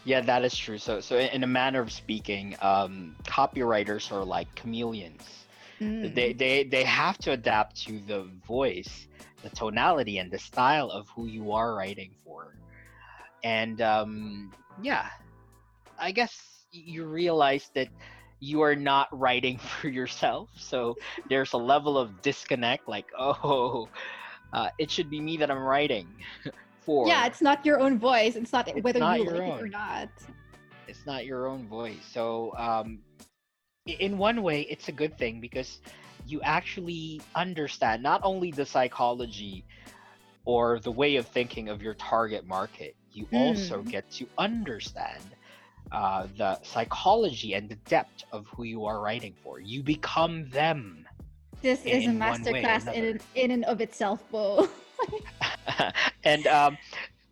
Yeah, that is true. So, so in a manner of speaking, um, copywriters are like chameleons. Mm. They, they, they have to adapt to the voice, the tonality, and the style of who you are writing for. And um, yeah, I guess you realize that you are not writing for yourself. So there's a level of disconnect. Like, oh, uh, it should be me that I'm writing for. yeah, it's not your own voice. It's not It's whether not you like it or not. it's not your own voice. So, um, in one way, it's a good thing because you actually understand not only the psychology or the way of thinking of your target market, you also Mm. get to understand uh, the psychology and the depth of who you are writing for. You become them. This is a masterclass in, an, in and of itself, Bo. and um,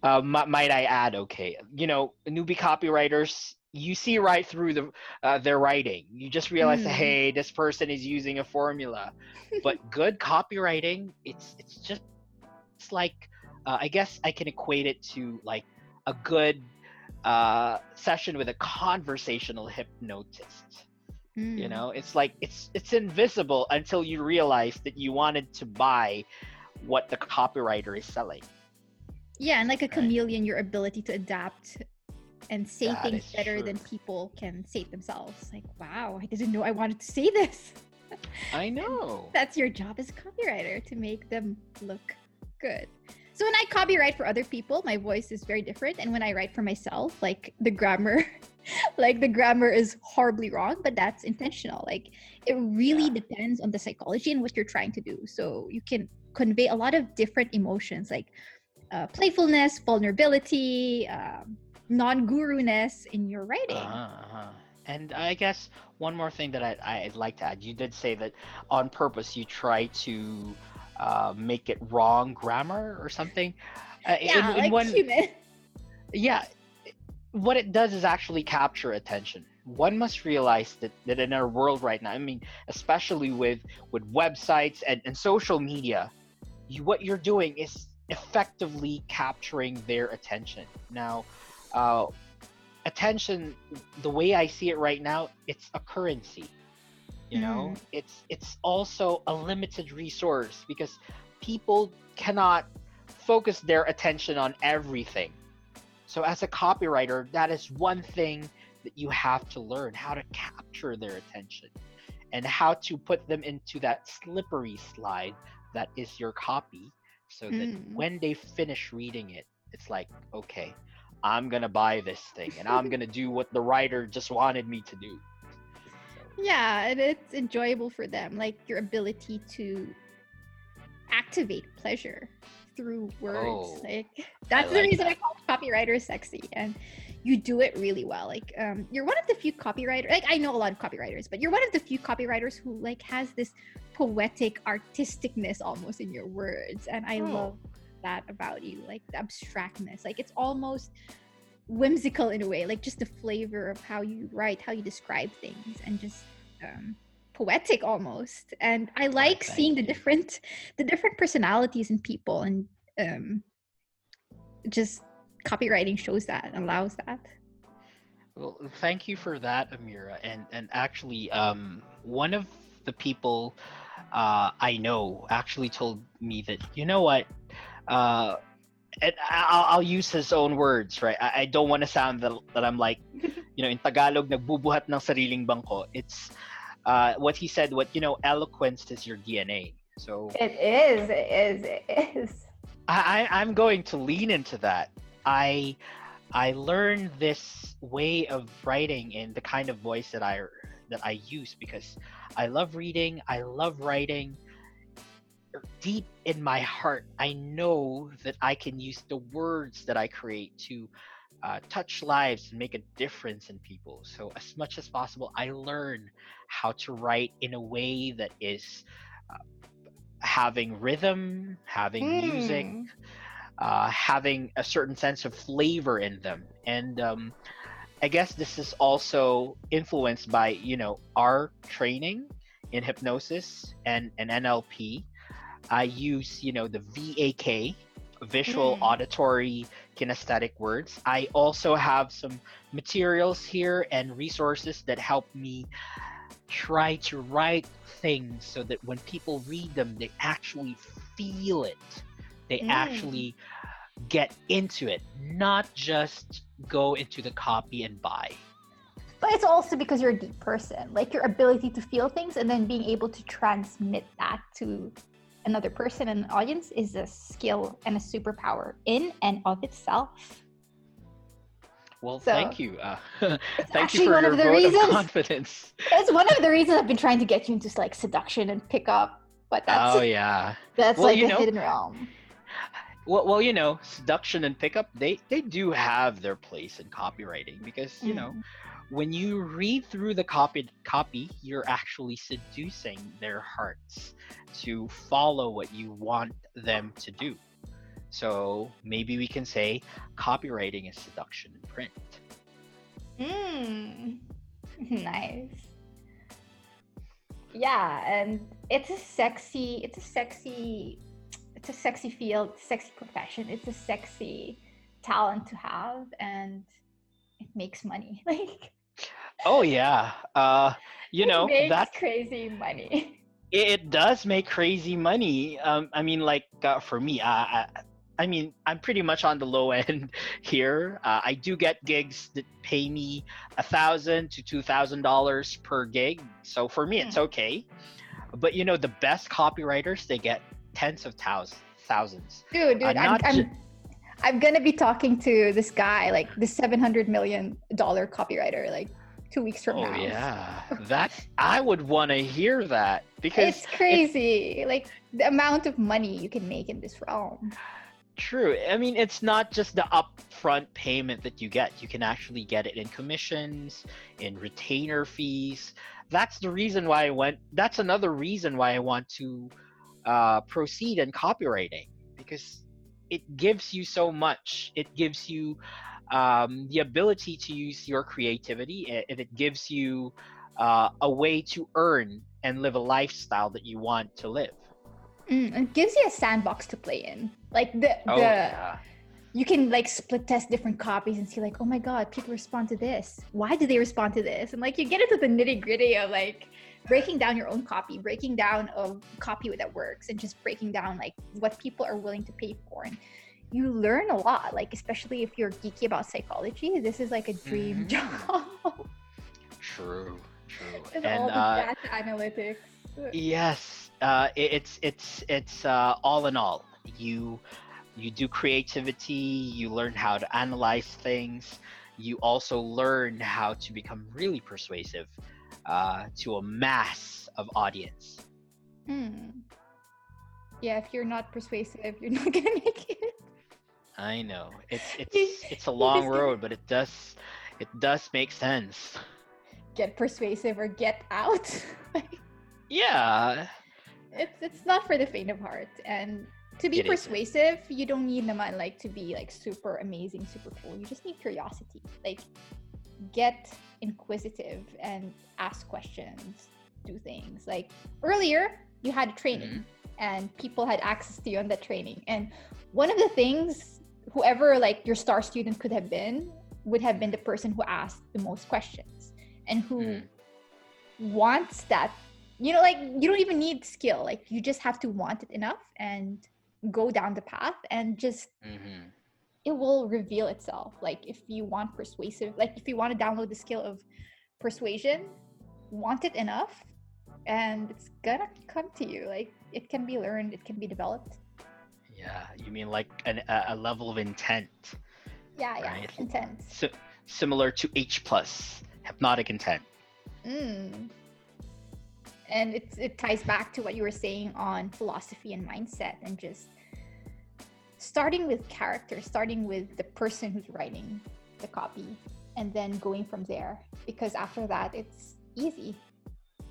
uh, mi- might I add, okay, you know, newbie copywriters, you see right through the uh, their writing. You just realize, Mm. hey, this person is using a formula. But good copywriting, it's it's just it's like uh, I guess I can equate it to like a good uh, session with a conversational hypnotist you Mm. know it's like it's it's invisible until you realize that you wanted to buy what the copywriter is selling Yeah, and like a Right. chameleon, your ability to adapt and say That things better than people can say it themselves. Like, wow, I didn't know I wanted to say this. i know That's your job as a copywriter to make them look good. So when I copyright for other people, my voice is very different. And when I write for myself, like the grammar, like the grammar is horribly wrong, but that's intentional. Like it really Yeah. depends on the psychology and what you're trying to do. So you can convey a lot of different emotions like uh, playfulness, vulnerability, um, non-guru-ness in your writing. uh-huh, uh-huh. and i guess one more thing that I, i'd like to add you did say that on purpose you try to uh, make it wrong grammar or something. Uh, in- yeah, in like one- human. yeah what it does is actually capture attention. One must realize that, that in our world right now i mean especially with with websites and, and social media you what you're doing is effectively capturing their attention. Now uh, attention the way i see it right now it's a currency you know? It's it's also a limited resource because people cannot focus their attention on everything. So as a copywriter that is one thing that you have to learn how to capture their attention and how to put them into that slippery slide that is your copy so that Mm. when they finish reading it it's like okay i'm gonna buy this thing and i'm gonna do what the writer just wanted me to do Yeah, and it's enjoyable for them, like your ability to activate pleasure through words. Oh, like that's the like reason I call copywriters sexy, and you do it really well. Like um, you're one of the few copywriters. Like I know a lot of copywriters, but you're one of the few copywriters who like has this poetic artisticness almost in your words, and I Oh. love that about you. Like the abstractness, like it's almost whimsical in a way like just the flavor of how you write how you describe things and just um, poetic almost and i like thank seeing the different the different personalities in people and um just copywriting shows that, allows that. Well, thank you for that, Amira. And and actually, um, one of the people uh, I know actually told me that you know what, uh, and I'll, I'll use his own words, right? I, I don't want to sound that, that I'm like, you know, in Tagalog, nagbubuhat ng sariling bangko. It's uh, what he said. What you know, eloquence is your DNA. So It is. It is. It is. I, I I'm going to lean into that. I I learned this way of writing in the kind of voice that I that I use because I love reading, I love writing. Deep in my heart, I know that I can use the words that I create to uh, touch lives and make a difference in people. So, as much as possible, I learn how to write in a way that is uh, having rhythm, having music, Mm. uh, having a certain sense of flavor in them. And um, I guess this is also influenced by, you know, our training in hypnosis and, and NLP. I use, you know, the VAK, visual, Mm. auditory, kinesthetic words. I also have some materials here and resources that help me try to write things so that when people read them, they actually feel it. They Mm. actually get into it, not just go into the copy and buy. But it's also because you're a deep person. Like your ability to feel things and then being able to transmit that to another person and an audience is a skill and a superpower in and of itself. Well, So, thank you. Uh, thank you for one your of the vote reasons- of confidence. It's one of the reasons I've been trying to get you into like seduction and pickup, but that's Oh yeah. that's Well, like you a know- hidden realm. Well, well, you know, seduction and pickup, they they do have their place in copywriting because you know Mm. When you read through the copy copy, you're actually seducing their hearts to follow what you want them to do. So maybe we can say copywriting is seduction in print. Mm. Nice. Yeah, and it's a sexy, it's a sexy, it's a sexy field, sexy profession. It's a sexy talent to have, and it makes money. Like Oh yeah. Uh you it know, makes that crazy money. it, it does make crazy money. Um, I mean, like uh, for me, I, I, I mean, I'm pretty much on the low end here. Uh, I do get gigs that pay me a thousand to two thousand dollars per gig, so for me, it's okay. But you know, the best copywriters they get tens of thousands, thousands. Dude, dude, I'm, I'm, ju- I'm gonna be talking to this guy, like the seven hundred million dollar copywriter, like two weeks from Oh now. yeah, that I would want to hear that because It's crazy, like the amount of money you can make in this realm. True. I mean, it's not just the upfront payment that you get. You can actually get it in commissions, in retainer fees. That's the reason why I went. That's another reason why I want to uh, proceed in copywriting because it gives you so much. It gives you um, the ability to use your creativity, and it gives you uh, a way to earn and live a lifestyle that you want to live. Mm, it gives you a sandbox to play in. Like the Oh the yeah. you can like split test different copies and see like, oh my god, people respond to this. Why do they respond to this? And like you get into the nitty gritty of like breaking down your own copy, breaking down of copy that works, and just breaking down like what people are willing to pay for. And you learn a lot, like especially if you're geeky about psychology. This is like a dream Mhm. job. True. True. With and all the uh, data analytics. Yes, uh, it's it's it's uh, all in all. You you do creativity. You learn how to analyze things. You also learn how to become really persuasive uh, to a mass of audience. Hmm. Yeah, if you're not persuasive, you're not gonna make it. I know it's it's it's a long road, but it does it does make sense. Get persuasive or get out. Yeah, it's it's not for the faint of heart. And to be It isn't. persuasive, you don't need naman like to be like super amazing, super cool. You just need curiosity. Like get inquisitive and ask questions, do things. Like earlier, you had a training and people had access to you on that training. And one of the things whoever like your star student could have been would have been the person who asked the most questions and who Mm. wants that you know like you don't even need skill like you just have to want it enough and go down the path and just Mhm. It will reveal itself like if you want persuasive like if you want to download the skill of persuasion want it enough and it's gonna come to you like it can be learned it can be developed Yeah, you mean like an, a, level of intent, yeah yeah intent. si- similar to H plus hypnotic intent. Mm. And it's it ties back to what you were saying on philosophy and mindset and just starting with character, starting with the person who's writing the copy and then going from there because after that it's easy.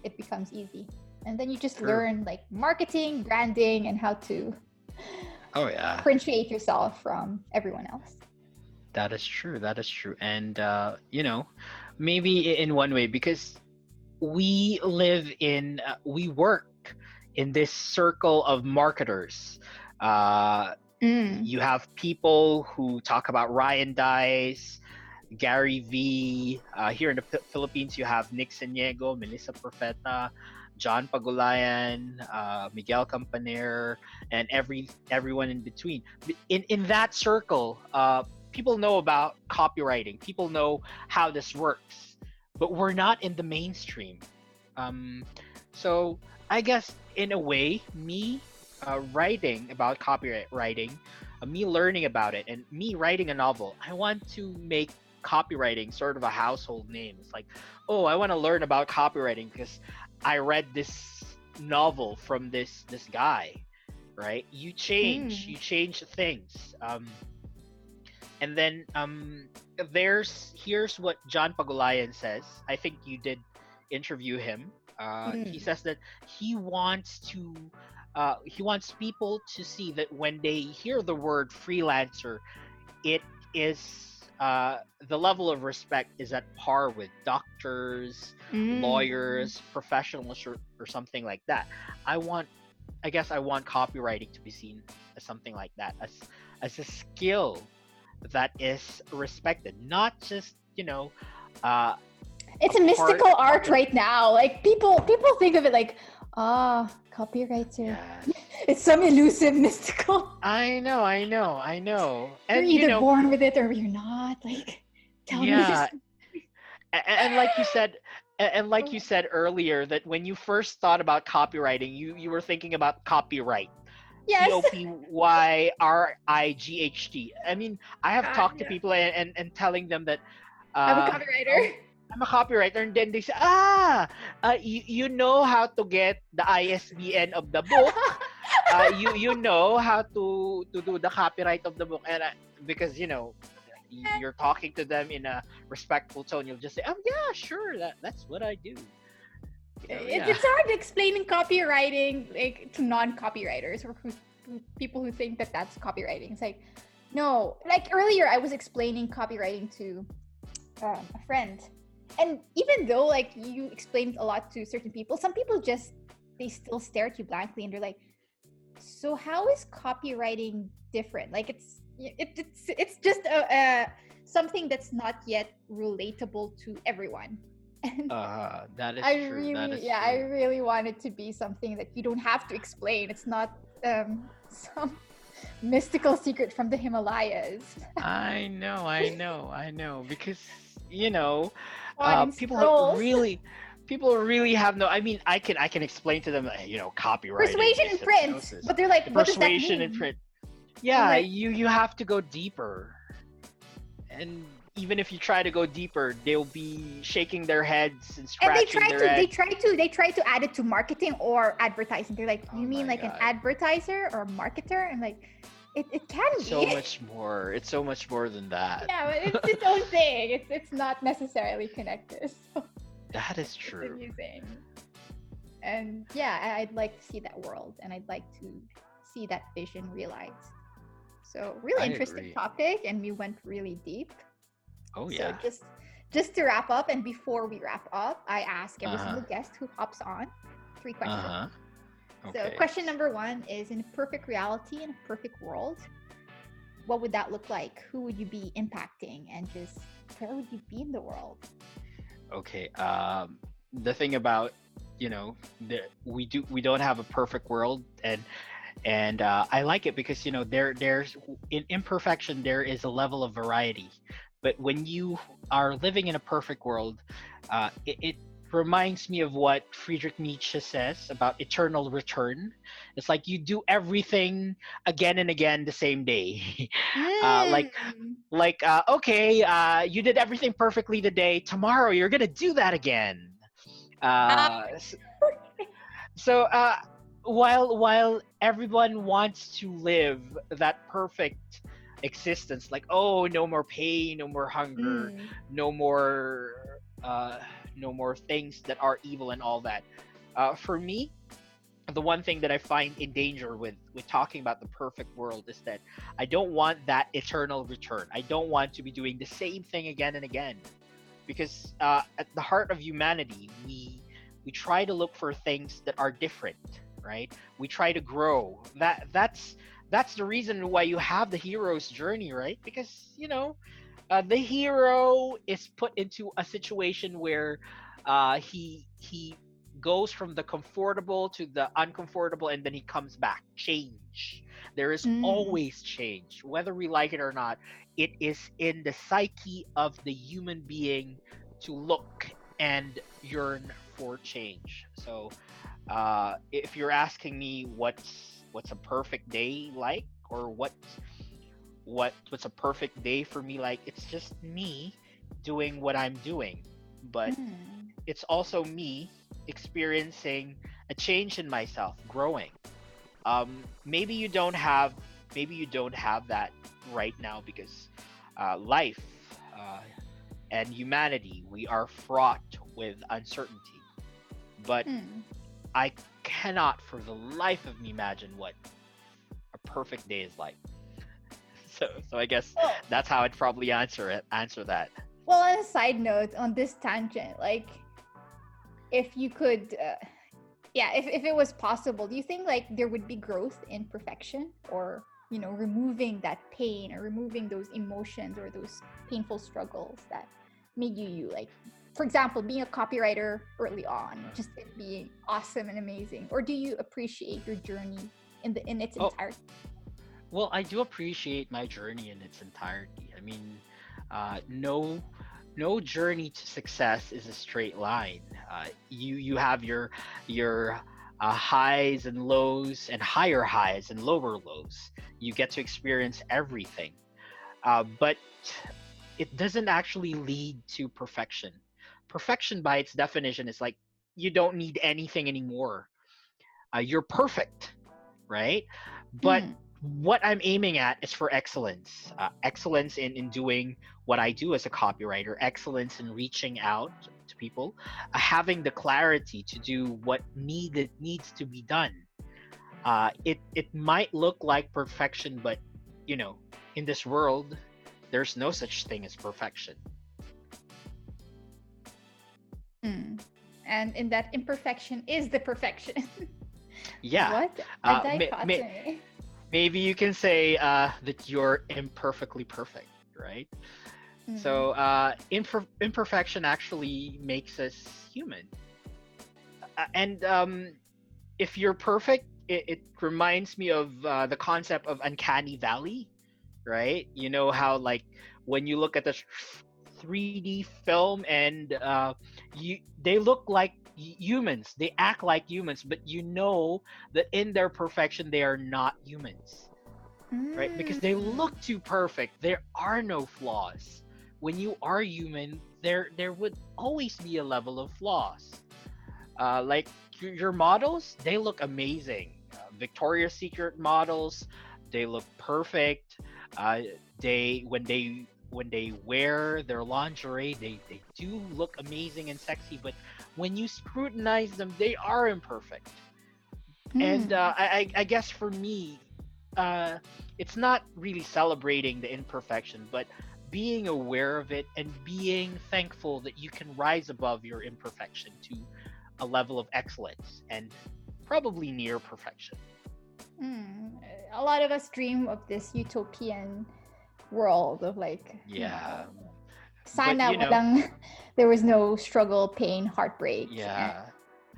It becomes easy. And then you just True. learn like marketing, branding and how to Oh yeah, differentiate yourself from everyone else. that is true. That is true, and uh, you know, maybe in one way because we live in, uh, we work in this circle of marketers. Uh, Mm. you have people who talk about Ryan Deiss, Gary V. Uh, here in the P- Philippines, you have Nick Siniego, Melissa Profeta, John Pagulayan, uh, Miguel Campaner, and every everyone in between. In in that circle, uh, people know about copywriting. People know how this works, but we're not in the mainstream. Um, so I guess in a way, me uh, writing about copyright writing, uh, me learning about it, and me writing a novel, I want to make copywriting sort of a household name. It's like, oh, I want to learn about copywriting because I read this novel from this this guy, right? You change, Mm. you change things. Um, and then um, there's here's what John Pagulayan says. I think you did interview him. Uh, He Mm. says that he wants to uh, he wants people to see that when they hear the word freelancer, it is uh, the level of respect is at par with doctors, Mm. lawyers, professionals, or, or something like that. I want, I guess, I want copywriting to be seen as something like that, as as a skill that is respected, not just you know. Uh, it's a a mystical art right now. Like people people think of it like, ah, copywriter. yes. It's some elusive mystical. I know, I know, I know, you're and either you know, born with it or you're not. Like tell Yeah, me. A- and, like you said and like you said earlier that when you first thought about copywriting you you were thinking about copyright Yes. c-o-p-y-r-i-g-h-t i mean i have God, talked to people and, and, and telling them that I'm a uh, copywriter. I'm a copywriter and then they say ah uh, you, you know how to get the isbn of the book uh, you you know how to to do the copyright of the book and uh, because you know you're talking to them in a respectful tone you'll just say oh yeah sure that that's what i do It- yeah. It's hard explaining copywriting like to non-copywriters or who, who, people who think that that's copywriting. It's like, no. Like earlier, I was explaining copywriting to um, a friend, and even though like you explained a lot to certain people, some people just they still stare at you blankly and they're like, "So how is copywriting different?" Like it's it, it's it's just a, a something that's not yet relatable to everyone. And uh that is I true really, that is yeah, I really want it to be something that you don't have to explain. It's not um, some mystical secret from the Himalayas. I know, I know, I know. Because you know, uh, people scrolls. really, people really have no. I mean, I can, I can explain to them, uh, you know, copyright. Persuasion and print, but they're like, persuasion and print. Yeah, like- you you have to go deeper, and even if you try to go deeper, they'll be shaking their heads and scratching And they try their to, they try to, they try to add it to marketing or advertising. They're like, Oh you mean like God. an advertiser or marketer? And like, it, it can be. so much more. It's so much more than that. yeah, but it's its own thing. It's it's not necessarily connected. So. that is It's true. amusing. And yeah, I- I'd like to see that world and I'd like to see that vision realized. So really I interesting agree. topic and we went really deep. Oh yeah. so yeah. just just to wrap up and before we wrap up, I ask every Uh-huh. single guest who hops on three questions. So question number one is in a perfect reality in a perfect world, what would that look like? Who would you be impacting, and just where would you be in the world? Okay. Um, the thing about you know the, we do we don't have a perfect world and and uh, I like it because you know there there's in imperfection there is a level of variety, but when you are living in a perfect world, uh, it, it reminds me of what Friedrich Nietzsche says about eternal return. It's like you do everything again and again the same day. uh, like Mm. like uh, okay, uh, you did everything perfectly today. Tomorrow you're gonna do that again. Uh, s- so uh, while while everyone wants to live that perfect existence, like oh no more pain, no more hunger, Mm. no more uh, no more things that are evil and all that. Uh, for me, the one thing that I find in danger with with talking about the perfect world is that I don't want that eternal return. I don't want to be doing the same thing again and again, because uh, at the heart of humanity, we we try to look for things that are different, right? We try to grow. That that's that's the reason why you have the hero's journey, right? Because you know uh, the hero is put into a situation where uh, he he goes from the comfortable to the uncomfortable and then he comes back. Change. There is Mm. always change whether we like it or not. It is in the psyche of the human being to look and yearn for change. So uh, if you're asking me what's what's a perfect day like or what what what's a perfect day for me like it's just me doing what i'm doing but Mm. it's also me experiencing a change in myself growing um, maybe you don't have maybe you don't have that right now because uh, life uh, and humanity we are fraught with uncertainty but Mm. i cannot for the life of me imagine what a perfect day is like so so i guess Well, that's how i'd probably answer it answer that well, on a side note, on this tangent, like, if you could, uh, yeah, if, if it was possible, do you think like there would be growth in perfection, or you know, removing that pain or removing those emotions or those painful struggles that made you you? Like, for example, being a copywriter early on, just it being awesome and amazing, or do you appreciate your journey in the in its Oh. entirety? Well, I do appreciate my journey in its entirety. I mean, uh, no, no journey to success is a straight line. Uh, you you have your your uh, highs and lows, and higher highs and lower lows. You get to experience everything, uh, but it doesn't actually lead to perfection. Perfection, by its definition, is like you don't need anything anymore. Uh, you're perfect, right? But Mm. What I'm aiming at is for excellence. Uh, excellence in, in doing what I do as a copywriter, excellence in reaching out to people, uh, having the clarity to do what needed needs to be done. Uh, it it might look like perfection, but you know, in this world, there's no such thing as perfection. Mm. And in that imperfection is the perfection. Yeah, What a Uh, dichotomy. Maybe you can say uh, that you're imperfectly perfect, right? Mm. So uh, imper- imperfection actually makes us human. Uh, and um, if you're perfect, it, it reminds me of uh, the concept of uncanny valley, right? You know how like when you look at the 3D film and uh, you they look like humans, they act like humans, but you know that in their perfection they are not humans right? Because they Mm. look too perfect. There are no flaws. When you are human, there there would always be a level of flaws. Uh, like your, your models, they look amazing. Uh, Victoria's Secret models, they look perfect. Uh, they when they when they wear their lingerie, they, they do look amazing and sexy. But when you scrutinize them, they are imperfect and Mm. uh, I, I I guess for me, uh, it's not really celebrating the imperfection, but being aware of it and being thankful that you can rise above your imperfection to a level of excellence and probably near perfection. Mm, a lot of us dream of this utopian world of like Yeah. know, sana you know- there was no struggle, pain, heartbreak. and Yeah.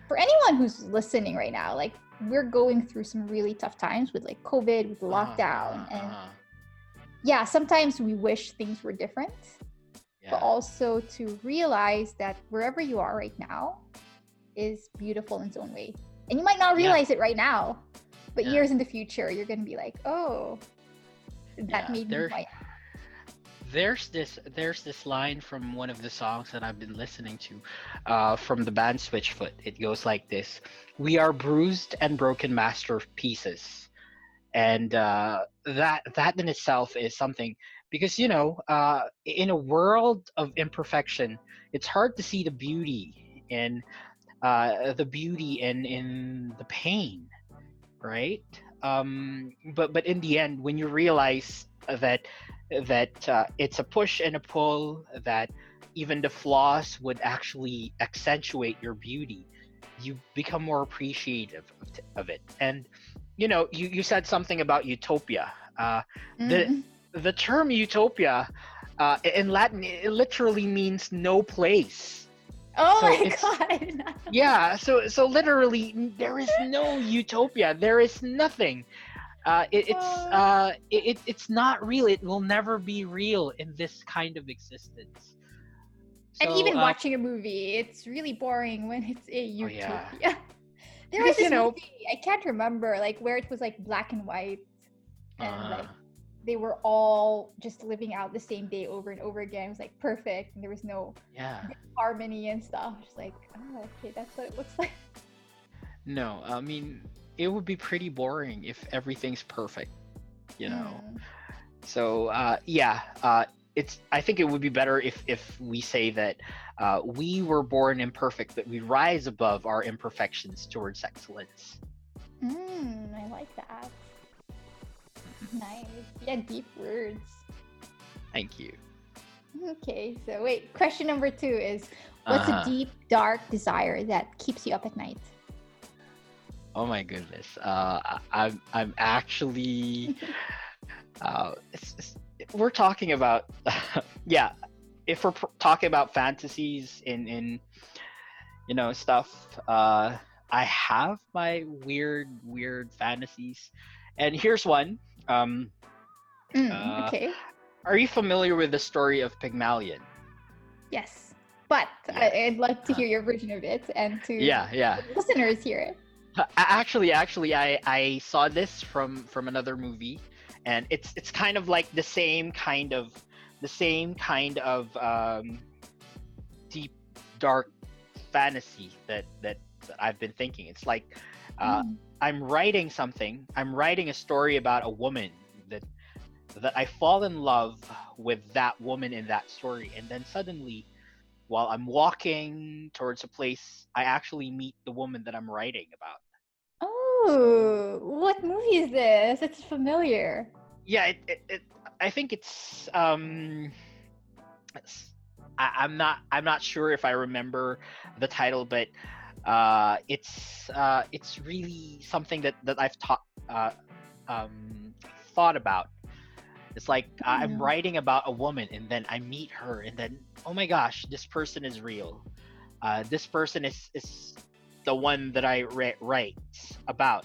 For anyone who's listening right now, like we're going through some really tough times with like COVID, with Uh-huh, lockdown, uh-huh, and uh-huh. yeah, sometimes we wish things were different, yeah. but also to realize that wherever you are right now is beautiful in its own way. And you might not Yeah. realize it right now, but Yeah. years in the future, you're going to be like, oh, that Yeah, made me there- quite. There's this there's this line from one of the songs that I've been listening to uh, from the band Switchfoot. It goes like this: "We are bruised and broken masterpieces," and uh, that that in itself is something because you know uh, in a world of imperfection, it's hard to see the beauty in uh, the beauty in in the pain, right? Um, but but in the end, when you realize that that uh, it's a push and a pull that even the flaws would actually accentuate your beauty. You become more appreciative of, t- of it. And you know you, you said something about utopia. Uh, the Mm. the term utopia uh, in latin it literally means no place. Oh so my god. yeah so so literally there is no utopia. There is nothing uh, it, it's uh, it, it- it's not real it will never be real in this kind of existence and even uh, watching a movie, it's really boring when it's a Oh, utopia. yeah. there was Because, you this know- movie, I can't remember, like where it was like black and white, and like uh, they were all just living out the same day over and over again. It was like perfect, and there was no yeah harmony and stuff. Just like, oh, okay, that's what it looks like. no i mean it would be pretty boring if everything's perfect you know Mm. so uh, yeah uh, it's i think it would be better if if we say that uh, we were born imperfect but we rise above our imperfections towards excellence Mm, I like that. Nice. Yeah, deep words. thank you Okay, so wait, question number two is what's Uh-huh. a deep, dark desire that keeps you up at night? Oh my goodness uh, I- i'm i'm actually uh, it's, it's, we're talking about yeah if we're pr- talking about fantasies in in you know stuff uh i have my weird weird fantasies and here's one um Mm, Uh, okay. are you familiar with the story of pygmalion Yes. But Yeah. I, I'd like to hear your version of it and to yeah yeah listeners hear it. Uh, actually actually i i saw this from from another movie and it's it's kind of like the same kind of the same kind of um deep dark fantasy that that, that i've been thinking it's like uh Mm. i'm writing something i'm writing a story about a woman that that i fall in love with that woman in that story and then suddenly while i'm walking towards a place i actually meet the woman that i'm writing about Oh, what movie is this? It's familiar. yeah it, it, it i think it's um it's- I, i'm not i'm not sure if i remember the title but uh it's uh it's really something that that i've taught uh um thought about it's like i'm Mm. writing about a woman and then i meet her and then oh my gosh this person is real. Uh this person is is the one that i ri- write about.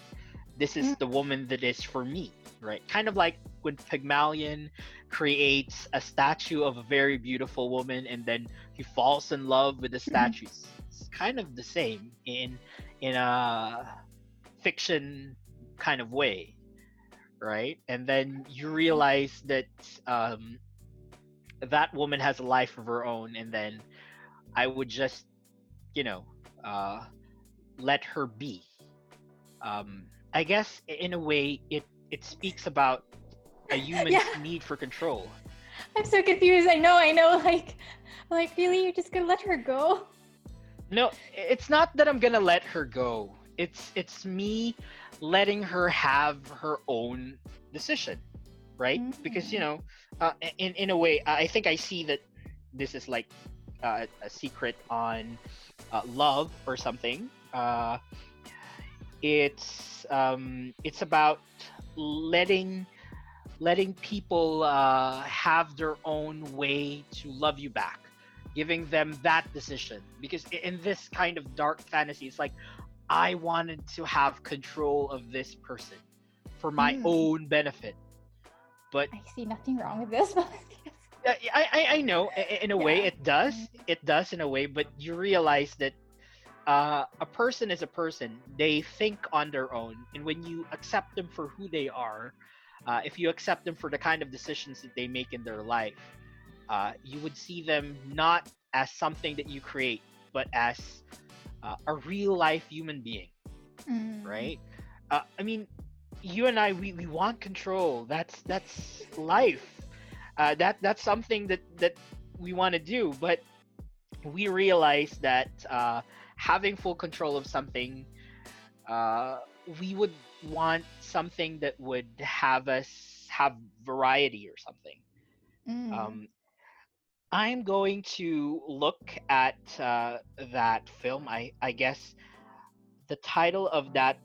This is Mm. the woman that is for me right? Kind of like when pygmalion creates a statue of a very beautiful woman and then he falls in love with the statue It's- it's kind of the same in in a fiction kind of way right and then you realize that um that woman has a life of her own and then i would just you know uh let her be um i guess in a way it it speaks about a human's Yeah. need for control I'm so confused. I know, I know. Like, like really, you're just gonna let her go? no it's not that i'm gonna let her go it's it's me letting her have her own decision right? Because you Mm. know uh, in in a way i I think i see that this is like uh, a secret on uh, love or something. Uh it's um, it's about letting letting people uh, have their own way to love you back giving them that decision. Because in this kind of dark fantasy it's like i wanted to have control of this person for my Mm. own benefit. But I see nothing wrong with this. but I, I I know. In a way it does. It does in a way but you realize that uh, a person is a person. They think on their own. And when you accept them for who they are uh, if you accept them for the kind of decisions that they make in their life uh, you would see them not as something that you create but as uh, a real life human being Mm. right uh, i mean you and i we, we want control that's that's life uh, that that's something that that we want to do but we realize that uh, having full control of something uh, we would want something that would have us have variety or something Mm. um, I'm going to look at uh, that film. I I guess the title of that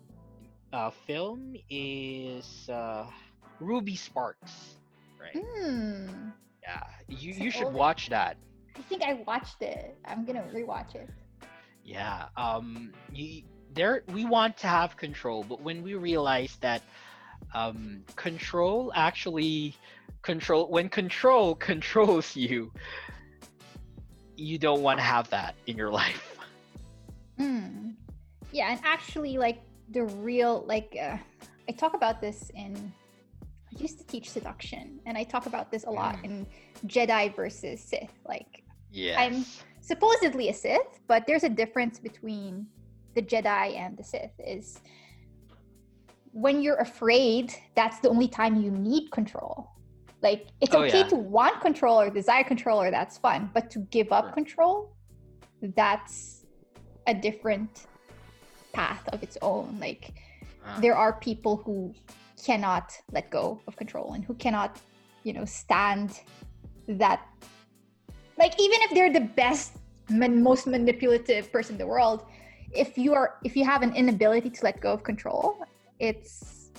uh, film is uh, Ruby Sparks. Right? Mm. Yeah. You It's you should old- watch that. I think I watched it. I'm gonna rewatch it. Yeah. Um. You, there we want to have control, but when we realize that um, control actually control when control controls you, you don't want to have that in your life. Mm. Yeah, and actually, like the real, like uh, I talk about this in. I used to teach seduction, and I talk about this a lot Mm. in Jedi versus Sith. Like yeah i'm supposedly a Sith, but there's a difference between the Jedi and the Sith. Is when you're afraid, that's the only time you need control. Like it's Oh, okay yeah. to want control or desire control, or that's fun, but to give up control, that's a different path of its own. Like Uh, there are people who cannot let go of control and who cannot you know stand that like even if they're the best man, most manipulative person in the world if you are if you have an inability to let go of control it's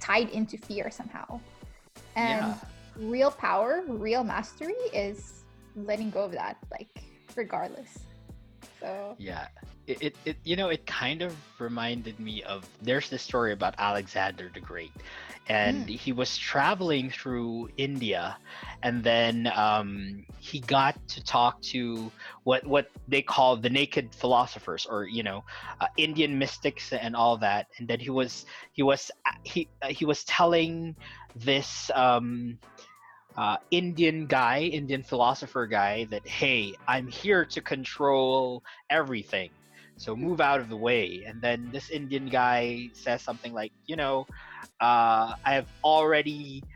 tied into fear somehow and yeah. real power real mastery is letting go of that like regardless so Yeah. It, it, it you know it kind of reminded me of there's this story about Alexander the Great and Mm. he was traveling through India and then um, he got to talk to what what they call the naked philosophers or you know uh, Indian mystics and all that and then he was he was uh, he uh, he was telling this um, uh, Indian guy, Indian philosopher guy, that hey, I'm here to control everything. So move out of the way. And then this Indian guy says something like, you know, uh, I have already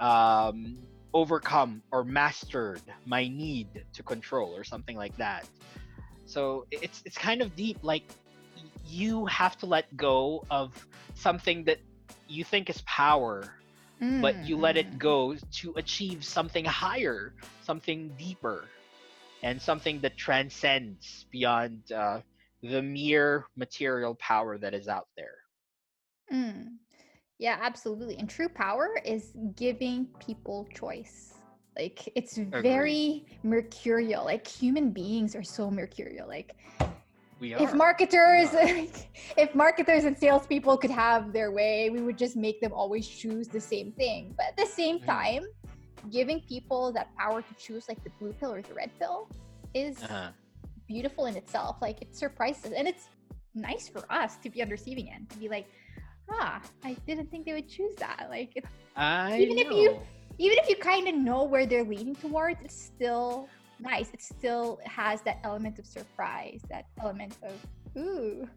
um, overcome or mastered my need to control, or something like that. So it's it's kind of deep. Like you have to let go of something that you think is power but you let it Mm. go to achieve something higher, something deeper, and something that transcends beyond uh, the mere material power that is out there. Mm. Yeah, absolutely. And true power is giving people choice. Like it's very mercurial. Like human beings are so mercurial. Like We if marketers, if marketers and salespeople could have their way, we would just make them always choose the same thing. But at the same Mhm. time, giving people that power to choose like the blue pill or the red pill is Uh-huh. beautiful in itself. Like it surprises and it's nice for us to be on receiving end to be like, ah, I didn't think they would choose that. Like it, I Even if you- even if you kind of know where they're leaning towards, it's still nice. It still has that element of surprise, that element of ooh,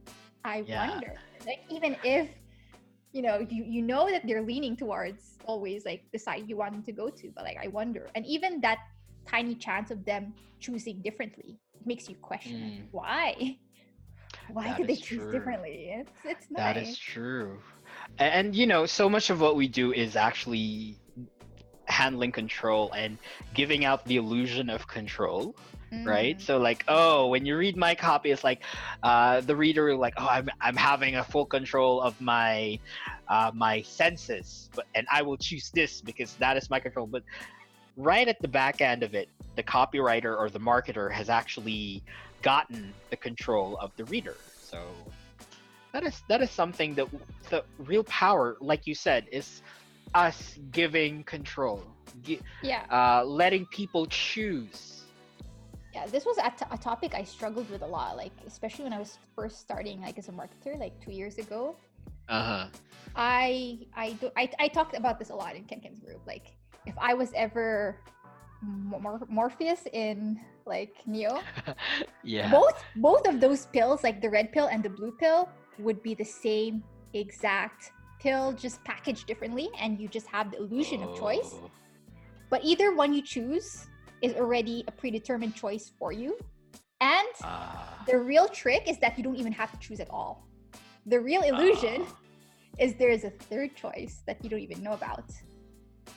I Yeah. wonder. Like even if you know you you know that they're leaning towards always like the side you want them to go to, but like I wonder, and even that tiny chance of them choosing differently makes you question Mm. why. Why That did they choose true. differently? It's it's nice. That is true. And, you know, so much of what we do is actually handling control and giving out the illusion of control. right Mm. so like oh when you read my copy it's like uh the reader will like oh i'm, I'm having a full control of my uh my senses but and i will choose this because that is my control but right at the back end of it the copywriter or the marketer has actually gotten the control of the reader so that is that is something that the real power like you said is us giving control gi- Yeah. uh letting people choose Yeah, this was a, t- a topic I struggled with a lot, like especially when I was first starting, like as a marketer, like two years ago. uh-huh I I do I, I talked about this a lot in Ken Ken's group. Like if I was ever Mor- Morpheus in like Neo, yeah. both both of those pills, like the red pill and the blue pill, would be the same exact pill, just packaged differently, and you just have the illusion of choice. Oh. But either one you choose is already a predetermined choice for you. And Ah. the real trick is that you don't even have to choose at all. The real illusion Ah. is there is a third choice that you don't even know about.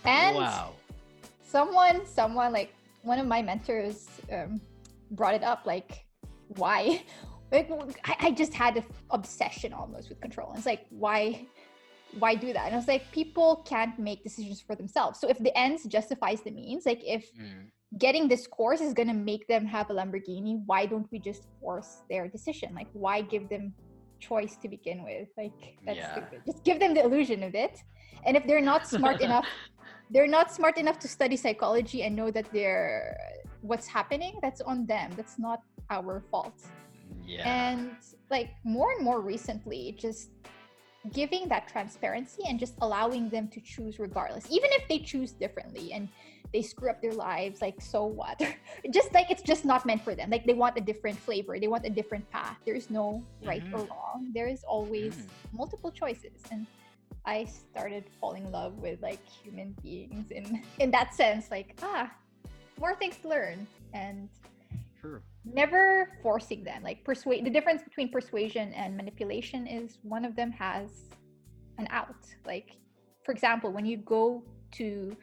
And wow. Someone, someone like one of my mentors um, brought it up like, why? Like, I, I just had an obsession almost with control. And it's like, why? Why do that? And I was like, people can't make decisions for themselves. So if the ends justifies the means, like if Mm. getting this course is going to make them have a Lamborghini, why don't we just force their decision? Like, why give them choice to begin with? Like, that's Yeah. stupid. Just give them the illusion of it. And if they're not smart enough, they're not smart enough to study psychology and know that they're what's happening. That's on them. That's not our fault. Yeah. And like more and more recently, just giving that transparency and just allowing them to choose regardless, even if they choose differently and they screw up their lives, like so what? just like it's just not meant for them. Like they want a different flavor, they want a different path. There is no right or wrong. There is always Mm. multiple choices. And I started falling in love with like human beings in in that sense, like ah, more things to learn and True. never forcing them like persuade the difference between persuasion and manipulation is one of them has an out like for example when you go to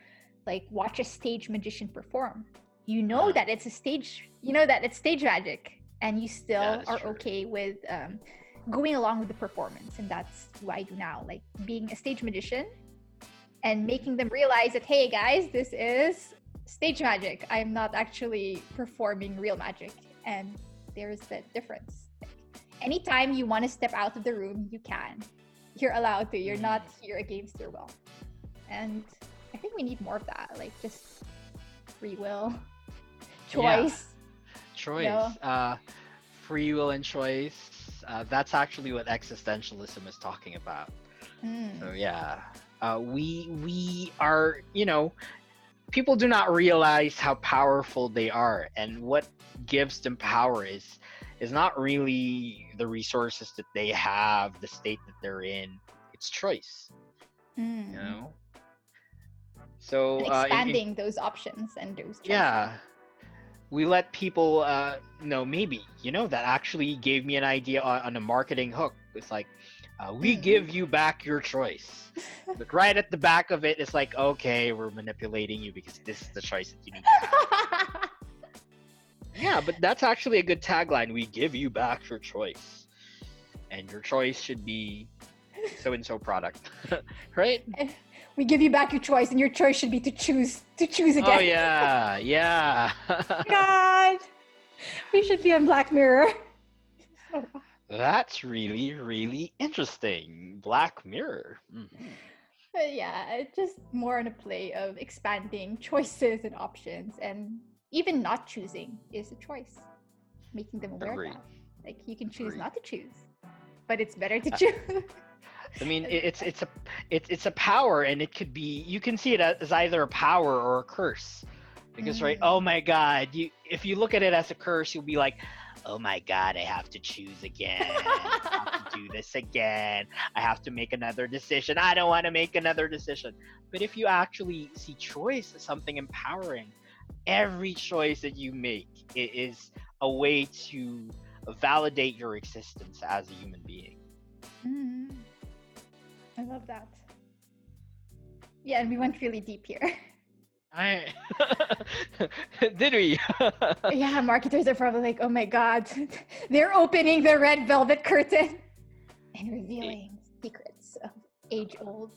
like watch a stage magician perform you know Uh-huh. that it's a stage you know that it's stage magic and you still that's are true. okay with um, going along with the performance and that's what i do now. Like being a stage magician and making them realize that hey guys this is stage magic. I'm not actually performing real magic. And there's that difference. Like, anytime you want to step out of the room you can. You're allowed to. You're not here against your will. And i think we need more of that like just free will. Yeah. choice. Choice. Yeah. Uh, free will and choice. Uh, that's actually what existentialism is talking about. Mm. So yeah, uh, we we are you know, people do not realize how powerful they are, and what gives them power is is not really the resources that they have, the state that they're in. It's choice, Mm. you know. So And uh, in- in- expanding those options and those choices. yeah we let people uh know maybe you know that actually gave me an idea on, on a marketing hook. It's like uh, we Mm. give you back your choice. But right at the back of it it's like okay we're manipulating you because this is the choice that you need yeah but that's actually a good tagline. We give you back your choice. And your choice should be so and so product. Right we give you back your choice and your choice should be to choose to choose again oh yeah yeah god we should be on black mirror That's really, really interesting. Black Mirror. Mhm. Yeah, it's just more on a play of expanding choices and options, and even not choosing is a choice. Making them aware Agreed. of that. Like you can choose Agreed. not to choose, but it's better to Uh, choose. I mean, it's it's a it's it's a power, and it could be you can see it as either a power or a curse. Because right, Mm. oh my God, you if you look at it as a curse, you'll be like, oh my God, I have to choose again. I have to do this again. I have to make another decision. I don't want to make another decision. But if you actually see choice as something empowering, every choice that you make is a way to validate your existence as a human being. Mm. I love that. Yeah, and we went really deep here. I did we? yeah, marketers are probably like, oh my god, they're opening the red velvet curtain and revealing secrets of age old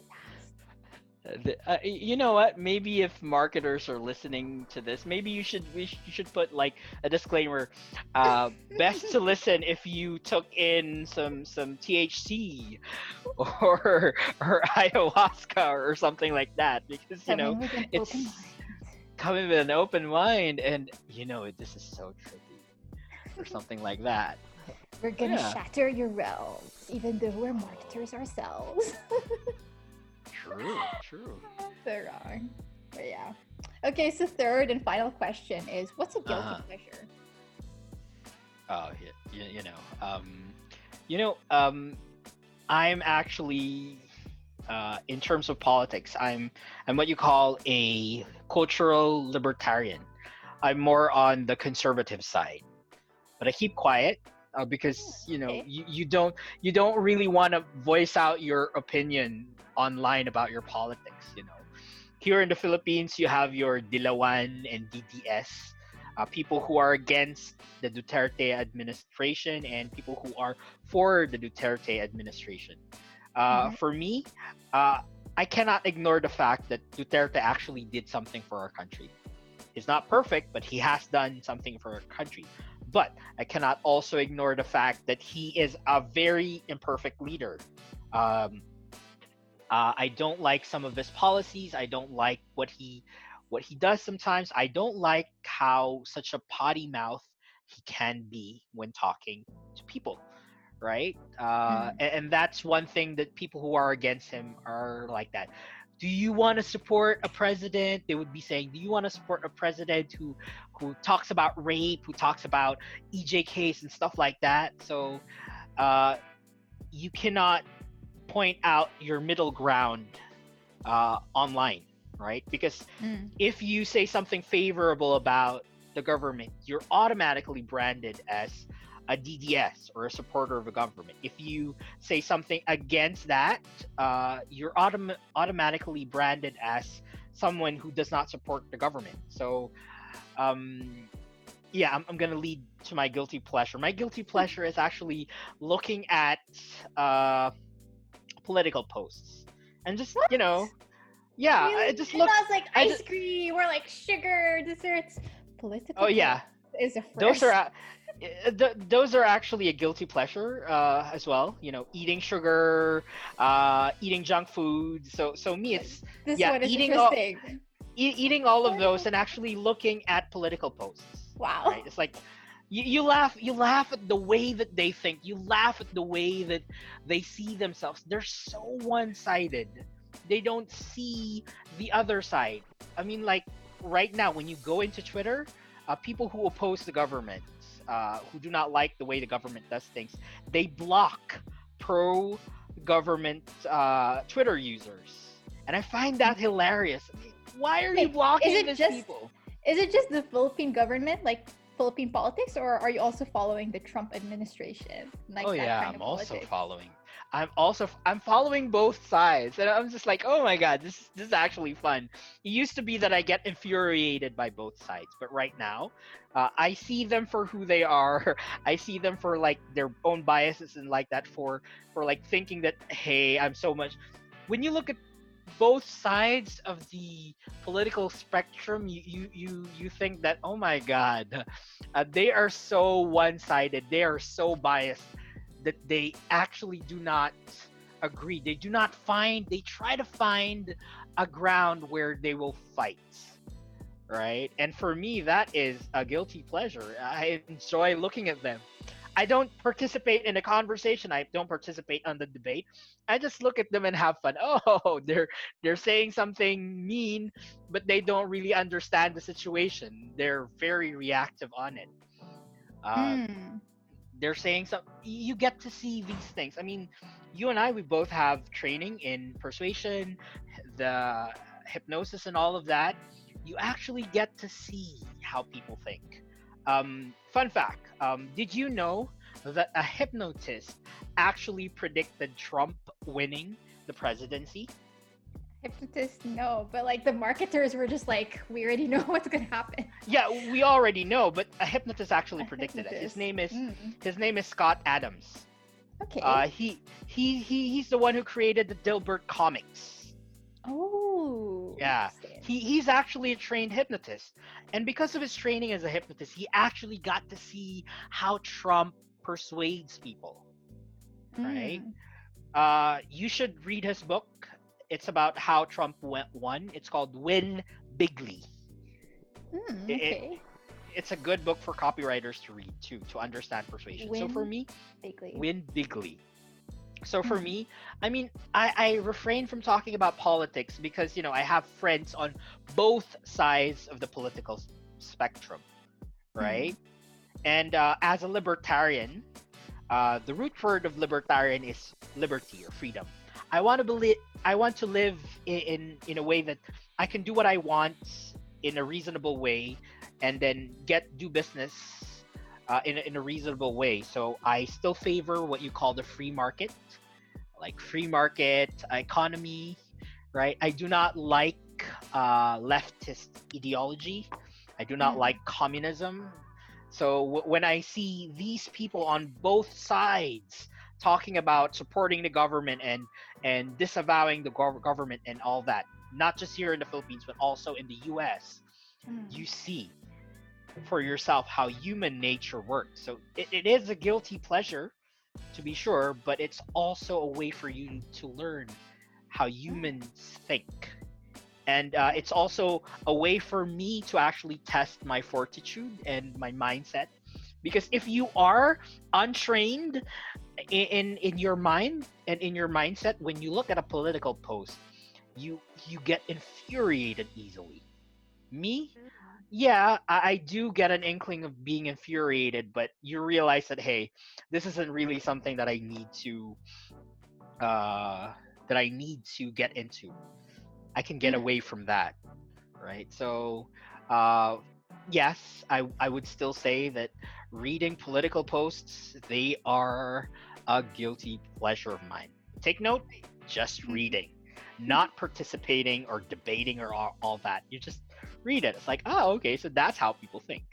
uh, you know what? Maybe if marketers are listening to this, maybe you should we sh- you should put like a disclaimer. Uh, best to listen if you took in some some THC or or ayahuasca or something like that, because you know it's coming with an open mind, and you know this is so trippy or something like that. We're gonna yeah. shatter your realms, even though we're marketers ourselves. True, true. so wrong. But yeah. Okay, so third and final question is what's a guilty uh-huh. pleasure? Oh, yeah, you, you know, um, you know, um, I'm actually, uh, in terms of politics, I'm I'm what you call a cultural libertarian. I'm more on the conservative side, but I keep quiet uh, because you know you, you don't you don't really want to voice out your opinion online about your politics you know. Here in the philippines you have your dilawan and dds uh, people who are against the duterte administration and people who are for the duterte administration. Uh, mm-hmm. for me uh, i cannot ignore the fact that duterte actually did something for our country. He's not perfect but he has done something for our country but I cannot also ignore the fact that he is a very imperfect leader. Um, uh, I don't like some of his policies. I don't like what he what he does sometimes. I don't like how such a potty mouth he can be when talking to people, right? Uh, mm. and, and that's one thing that people who are against him are like that do you want to support a president? They would be saying do you want to support a president who who talks about rape who talks about ejks and stuff like that? So uh, you cannot point out your middle ground uh, online right? Because mm. if you say something favorable about the government you're automatically branded as a DDS or a supporter of a government. If you say something against that, uh, you're autom- automatically branded as someone who does not support the government. So, um, yeah, I'm, I'm going to lead to my guilty pleasure. My guilty pleasure is actually looking at uh, political posts and just, what? you know, yeah, really? I just look. like ice just, cream or like sugar desserts. Political. Oh yeah, is a first. those are th- those are actually a guilty pleasure uh, as well. You know, eating sugar, uh, eating junk food. So so me, it's this yeah, eating all, e- eating all of those and actually looking at political posts. Wow, right? It's like you, you laugh you laugh at the way that they think. You laugh at the way that they see themselves. They're so one sided. They don't see the other side. I mean, like right now when you go into Twitter, uh, people who oppose the government uh, who do not like the way the government does things, they block pro government uh, Twitter users. And I find that hilarious. Why are you blocking is it these just, people? Is it just the Philippine government, like Philippine politics, or are you also following the Trump administration? Like oh yeah, I'm also following I'm also I'm following both sides, and I'm just like, oh my god, this this is actually fun. It used to be that I get infuriated by both sides, but right now, uh, I see them for who they are. I see them for like their own biases and like that for for like thinking that hey, I'm so much. When you look at both sides of the political spectrum, you you you, you think that oh my god, uh, they are so one-sided. They are so biased that they actually do not agree. They do not find, they try to find a ground where they will fight. Right? And for me, that is a guilty pleasure. I enjoy looking at them. I don't participate in a conversation. I don't participate on the debate. I just look at them and have fun. Oh, they're they're saying something mean, but they don't really understand the situation. They're very reactive on it. Uh, mm they're saying something you get to see these things. I mean you and i we both have training in persuasion the hypnosis and all of that. You actually get to see how people think. Um, fun fact um, did you know that a hypnotist actually predicted trump winning the presidency Hypnotists, no, but like the marketers were just like, we already know what's gonna happen. Yeah, we already know, but a hypnotist actually A predicted it. His name is Mm, his name is Scott Adams. Okay. Uh, he he he he's the one who created the Dilbert comics. oh. yeah. He he's actually a trained hypnotist, and because of his training as a hypnotist, he actually got to see how Trump persuades people. right? Mm, Uh, you should read his book. It's about how Trump went won. It's called Win Bigly. mm, It- it- okay. It's a good book for copywriters to read too to understand persuasion. so for me, Vaguely. win bigly. So for me, I mean, I, I refrain from talking about politics because you know I have friends on both sides of the political spectrum, right? And uh, as a libertarian, uh, the root word of libertarian is liberty or freedom. I want to believe. I want to live in, in in a way that I can do what I want in a reasonable way, and then get do business uh, in, a, in a reasonable way. So I still favor what you call the free market, like free market economy, right? I do not like uh, leftist ideology. I do not Mm. like communism. So w- when I see these people on both sides talking about supporting the government and and disavowing the gov- government and all that, not just here in the Philippines but also in the U.S., Mm. you see for yourself how human nature works. So it, it is a guilty pleasure, to be sure, but it's also a way for you to learn how humans think. And uh, it's also a way for me to actually test my fortitude and my mindset. Because if you are untrained in, in, your mind and in your mindset, when you look at a political post, you you get infuriated easily. Me, yeah, I, I do get an inkling of being infuriated, but you realize that hey, this isn't really something that I need to uh that I need to get into. I can get away from that. Right? So uh yes, I I would still say that reading political posts, they are a guilty pleasure of mine. Take note, just Mhm. reading, not participating or debating or all, all that. You just read it. It's like, oh, okay, so that's how people think.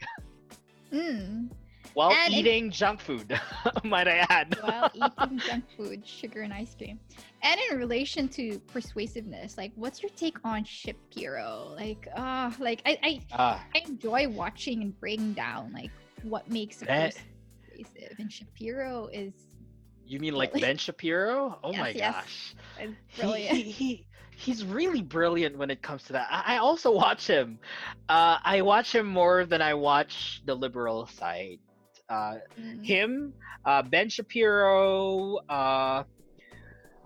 Mm. While And eating junk food, might I add. While eating junk food, sugar, and ice cream. And in relation to persuasiveness, like, what's your take on Shapiro? Like, ah, like I, I, Ah, I enjoy watching and breaking down like what makes a That- person persuasive. And Shapiro is, you mean like Ben Shapiro? Oh Yes, my yes. gosh. is He, brilliant. he, he he's really brilliant when it comes to that. I, I also watch him. Uh, I watch him more than I watch the liberal side. Uh, Mm. him, uh, Ben Shapiro, uh,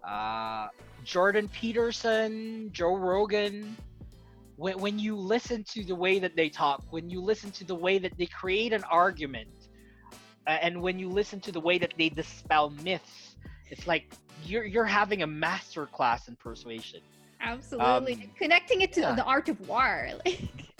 uh, Jordan Peterson, Joe Rogan. When, when you listen to the way that they talk, when you listen to the way that they create an argument, and when you listen to the way that they dispel myths, it's like you're you're having a master class in persuasion. Absolutely. Um, Connecting it to yeah. the art of war, like,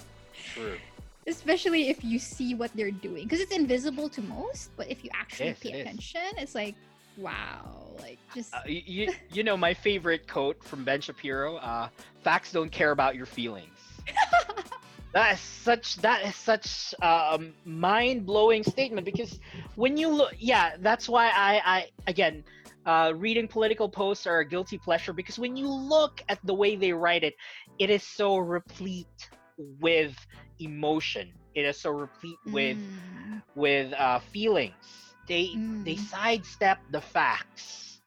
True. especially if you see what they're doing, because it's invisible to most. But if you actually Yes, pay it is. attention, it's like, wow, like just Uh, you, you know my favorite quote from Ben Shapiro. Uh, Facts don't care about your feelings. that is such that is such a mind blowing statement because when you look, yeah, that's why I I again. Uh, reading political posts are a guilty pleasure because when you look at the way they write it, it is so replete with emotion. It is so replete with Mm. with uh, feelings. They they Mm. sidestep the facts.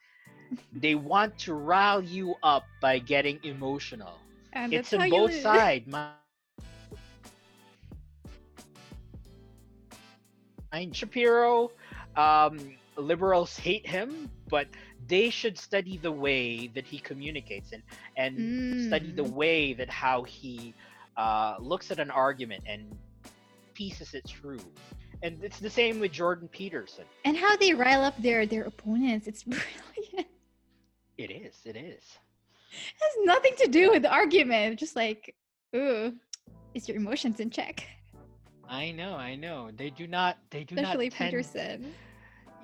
they want to rile you up by getting emotional. and it's on both sides. Mind Shapiro, um, liberals hate him, but they should study the way that he communicates and and study the Mm. way that how he uh, looks at an argument and pieces it through. And it's the same with Jordan Peterson. and how they rile up their their opponents. It's brilliant. It is. It is. has nothing to do with the argument. Just like, ooh, is your emotions in check? I know. I know. They do not. They do Especially not tend. Peterson.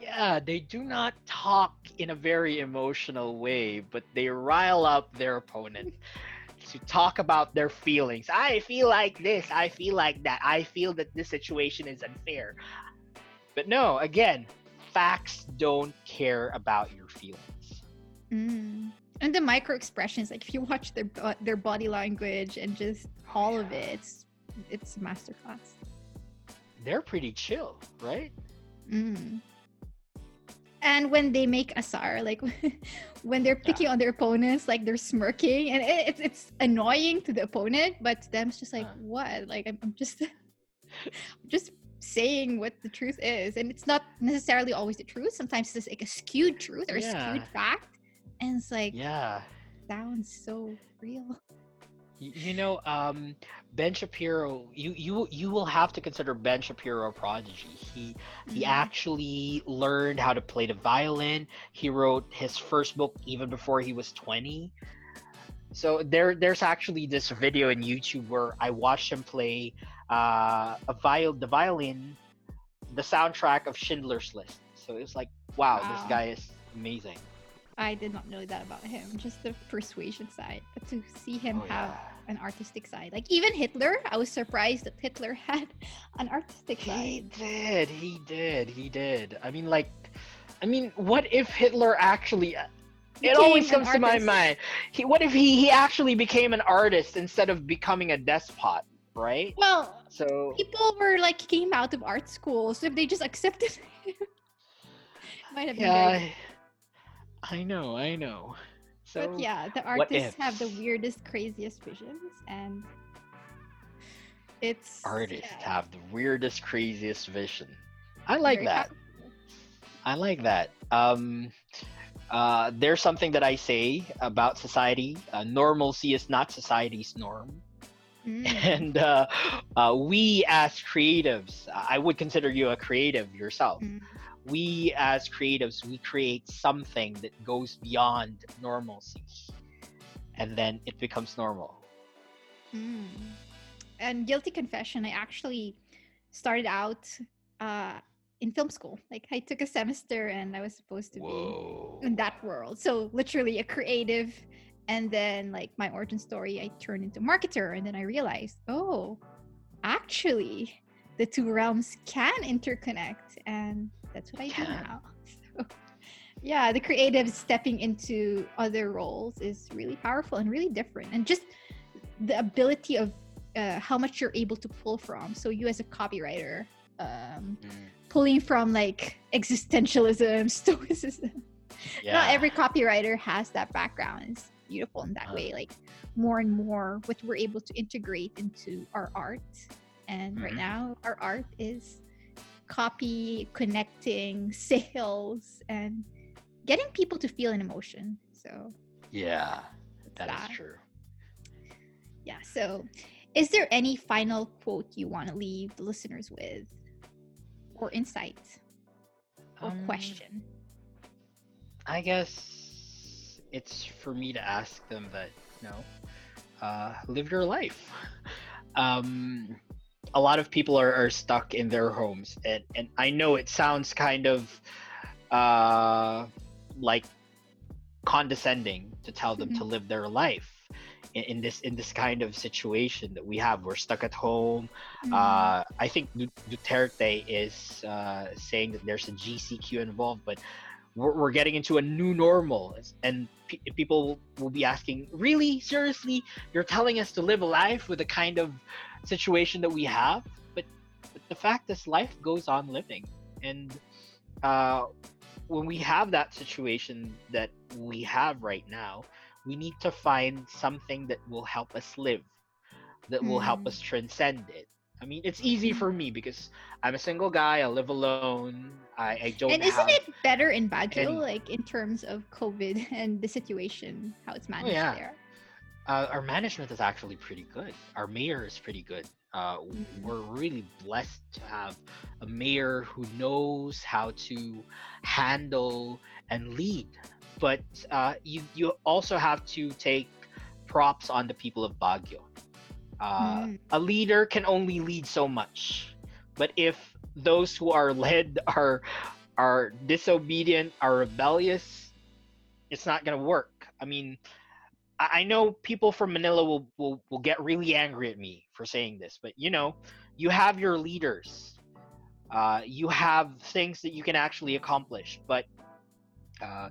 yeah, they do not talk in a very emotional way, but they rile up their opponent to talk about their feelings. I feel like this, I feel like that, I feel that this situation is unfair. But no, again, facts don't care about your feelings. Mm. And the micro expressions, like if you watch their their body language and just all of it, it's it's masterclass. They're pretty chill, right? Mm. And when they make asar, like when they're picking on their opponents, like they're smirking, and it, it's it's annoying to the opponent, but to them it's just like Uh. what? Like I'm, I'm just I'm just saying what the truth is, and it's not necessarily always the truth. Sometimes it's like a skewed truth or a Yeah. skewed fact, and it's like Yeah. sounds so real. You know, um, Ben Shapiro. You you you will have to consider Ben Shapiro a prodigy. He he Mhm. actually learned how to play the violin. He wrote his first book even before he was twenty. So there there's actually this video in YouTube where I watched him play uh, a viol the violin, the soundtrack of Schindler's List. So it was like, wow, this guy is amazing. I did not know that about him, just the persuasion side. But to see him Oh, have yeah. an artistic side, like even Hitler, I was surprised that Hitler had an artistic He side. He did. He did. He did. I mean, like, I mean, what if Hitler actually? Uh, it always comes to my mind. He, what if he he actually became an artist instead of becoming a despot, right? Well, So people were like came out of art school, so if they just accepted him, might have been yeah, very. I, know. I know. So But yeah, the artists have the weirdest, craziest visions, and it's artists yeah, have the weirdest, craziest vision. I like very that. I like that. Um, uh, there's something that I say about society. Uh, normalcy is not society's norm. Mm. and uh, uh, we as creatives i would consider you a creative yourself Mm. We as creatives we create something that goes beyond normalcy and then it becomes normal Mm. And guilty confession, I actually started out uh, in film school. Like I took a semester and I was supposed to whoa be in that world. So literally a creative. And then like my origin story, I turned into marketer. And then I realized, oh, actually, the two realms can interconnect. And that's what I do now. So yeah, the creative stepping into other roles is really powerful and really different. And just the ability of uh, how much you're able to pull from. So you as a copywriter, um, Mm, pulling from like existentialism, stoicism. yeah Not every copywriter has that background. It's beautiful in that Uh. way. Like more and more, what we're able to integrate into our art. And right Mhm. now, our art is copy, connecting, sales, and getting people to feel an emotion. So yeah that. is true Yeah. So, is there any final quote you want to leave the listeners with, or insight, or Um, question? i guess it's for me to ask them that you know uh, live your life um a lot of people are, are stuck in their homes and and i know it sounds kind of uh like condescending to tell them to live their life in, in this in this kind of situation that we have. We're stuck at home. Mm, uh, I think Duterte is uh, saying that there's a GCQ involved, but we're, we're getting into a new normal, and pe- people will be asking, "Really, seriously, you're telling us to live a life with a kind of situation that we have?" But, but the fact is, life goes on living, and uh, when we have that situation that we have right now, we need to find something that will help us live, that will help Mm. us transcend it. I mean, it's easy for me because I'm a single guy. I live alone. I, I don't and isn't it better in Baguio, any- like in terms of COVID and the situation, how it's managed yeah. there? Uh, our management is actually pretty good. Our mayor is pretty good. Uh, Mhm. We're really blessed to have a mayor who knows how to handle and lead. But uh, you you also have to take props on the people of Baguio. Uh, Mm. A leader can only lead so much, but if those who are led are are disobedient, are rebellious, it's not gonna work. I mean, I, know people from Manila will, will will get really angry at me for saying this, but you know, you have your leaders. Uh, you have things that you can actually accomplish, but uh,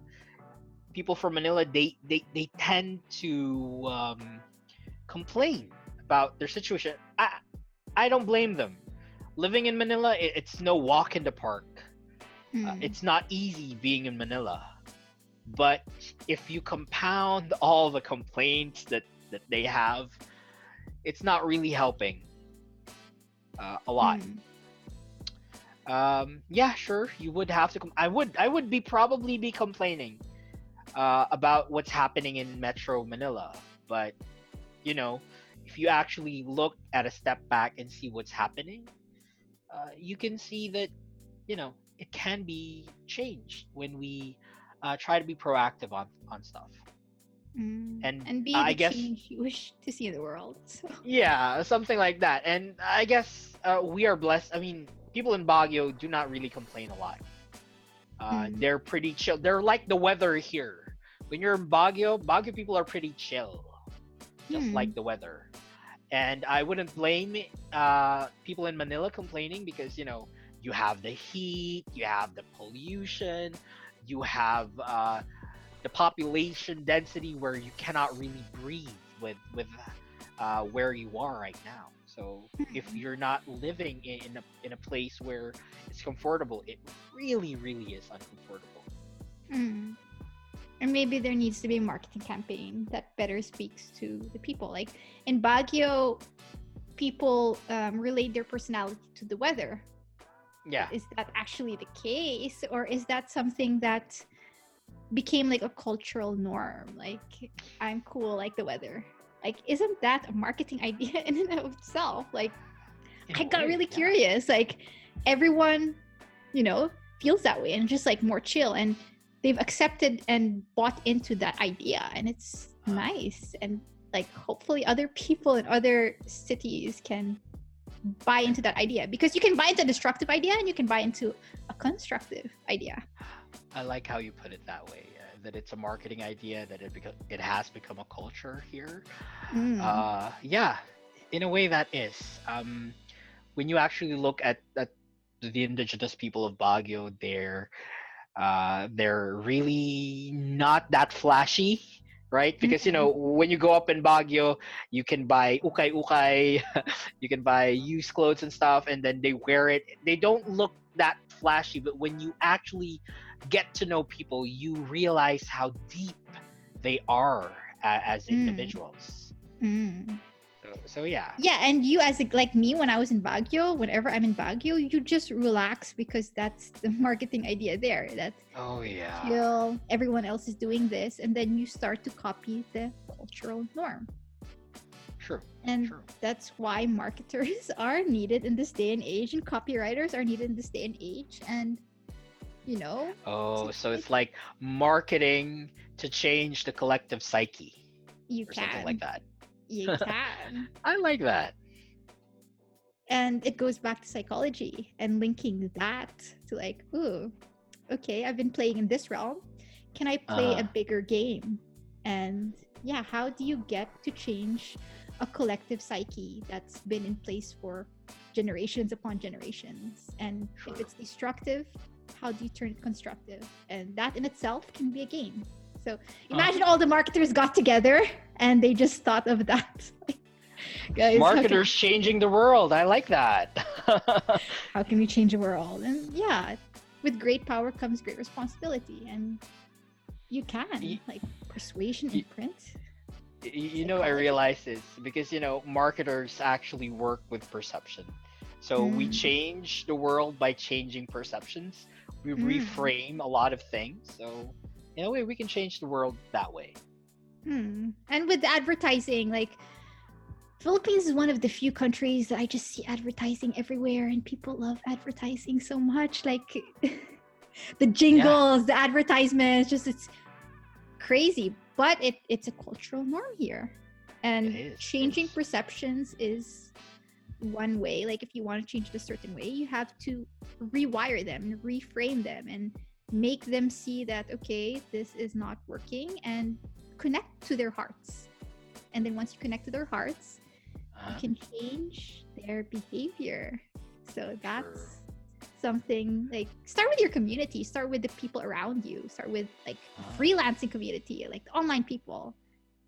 people from Manila they they, they tend to um, complain about their situation. I I don't blame them. Living in Manila, it, it's no walk in the park. Uh, Hmm. it's not easy being in Manila. But if you compound all the complaints that, that they have, it's not really helping uh, a lot. Hmm. Um, yeah, sure, you would have to. Com- I would. I would be probably be complaining uh, about what's happening in Metro Manila. But you know, if you actually look at a step back and see what's happening, uh, you can see that you know it can be changed when we uh, try to be proactive on on stuff. Mm. And and be I the guess- change you wish to see in the world. So. Yeah, something like that. And I guess uh, we are blessed. I mean, people in Baguio do not really complain a lot. Uh, Mm. They're pretty chill. They're like the weather here. When you're in Baguio, Baguio people are pretty chill, just Hmm. like the weather. And I wouldn't blame uh, people in Manila complaining because you know you have the heat, you have the pollution, you have uh, the population density where you cannot really breathe with with uh, where you are right now. So if Mhm. you're not living in, in a in a place where it's comfortable, it really really is uncomfortable. Mm. And maybe there needs to be a marketing campaign that better speaks to the people. Like in Baguio, people um, relate their personality to the weather. Yeah. Is that actually the case, or is that something that became like a cultural norm? Like I'm cool like the weather. Like isn't that a marketing idea in and of itself? Like I got really curious. Like everyone, you know, feels that way and just like more chill and they've accepted and bought into that idea and it's nice and like hopefully other people in other cities can buy into that idea because you can buy into a destructive idea and you can buy into a constructive idea. I like how you put it that way. Uh, that it's a marketing idea. That it it has become a culture here. Mm. Uh, yeah, in a way that is. Um, when you actually look at, at the indigenous people of Baguio, they're uh, they're really not that flashy, right? Because you know when you go up in Baguio, you can buy ukay ukay, you can buy used clothes and stuff, and then they wear it. They don't look that flashy, but when you actually get to know people, you realize how deep they are a- as Mm. individuals. Mm. So, so yeah. Yeah, and you as a, like me when I was in Baguio, whenever I'm in Baguio, you just relax because that's the marketing idea there. That Oh yeah. chill, everyone else is doing this, and then you start to copy the cultural norm. True. And that's why marketers are needed in this day and age, and copywriters are needed in this day and age. And you know, Oh, so it's like marketing to change the collective psyche you or can, something like that. You can, I like that. and it goes back to psychology and linking that to like, ooh, okay, I've been playing in this realm. Can I play a Uh-huh. bigger game? And yeah, how do you get to change a collective psyche that's been in place for generations upon generations? And if it's destructive, how do you turn it constructive? And that in itself can be a game. So imagine all the marketers got together and they just thought of that. Guys, how can- Marketers changing the world. I like that. how can we change the world and yeah with great power comes great responsibility and you can like persuasion in print Y- you know, I realize this because you know marketers actually work with perception. So we Mm. change the world by changing perceptions. We Mm. reframe a lot of things. So in a way, we can change the world that way. hmm. and with advertising like philippines is one of the few countries that i just see advertising everywhere and people love advertising so much. Like the jingles the advertisements just it's crazy. But it, it's a cultural norm here. And changing perceptions is one way, like if you want to change it a certain way, you have to rewire them and reframe them and make them see that okay, this is not working and connect to their hearts. And then once you connect to their hearts, Uh, you can change their behavior. So that's Sure. something like start with your community, start with the people around you, start with like Uh-huh. freelancing community, like online people.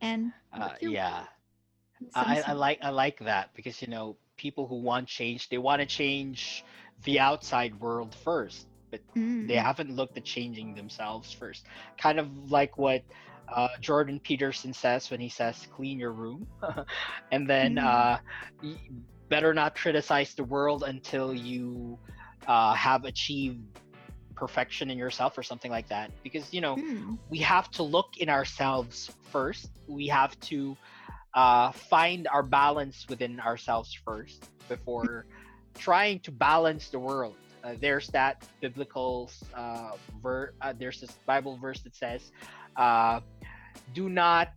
And uh, work your way yeah. I, I like I like that because you know people who want change they want to change the outside world first but Mm. they haven't looked at changing themselves first kind of like what uh, jordan peterson says when he says clean your room and then Mm. uh, better not criticize the world until you uh, have achieved perfection in yourself or something like that because you know Mm. we have to look in ourselves first. We have to uh, find our balance within ourselves first before trying to balance the world. Uh, there's that biblical uh, ver- uh, there's this Bible verse that says, uh, "Do not."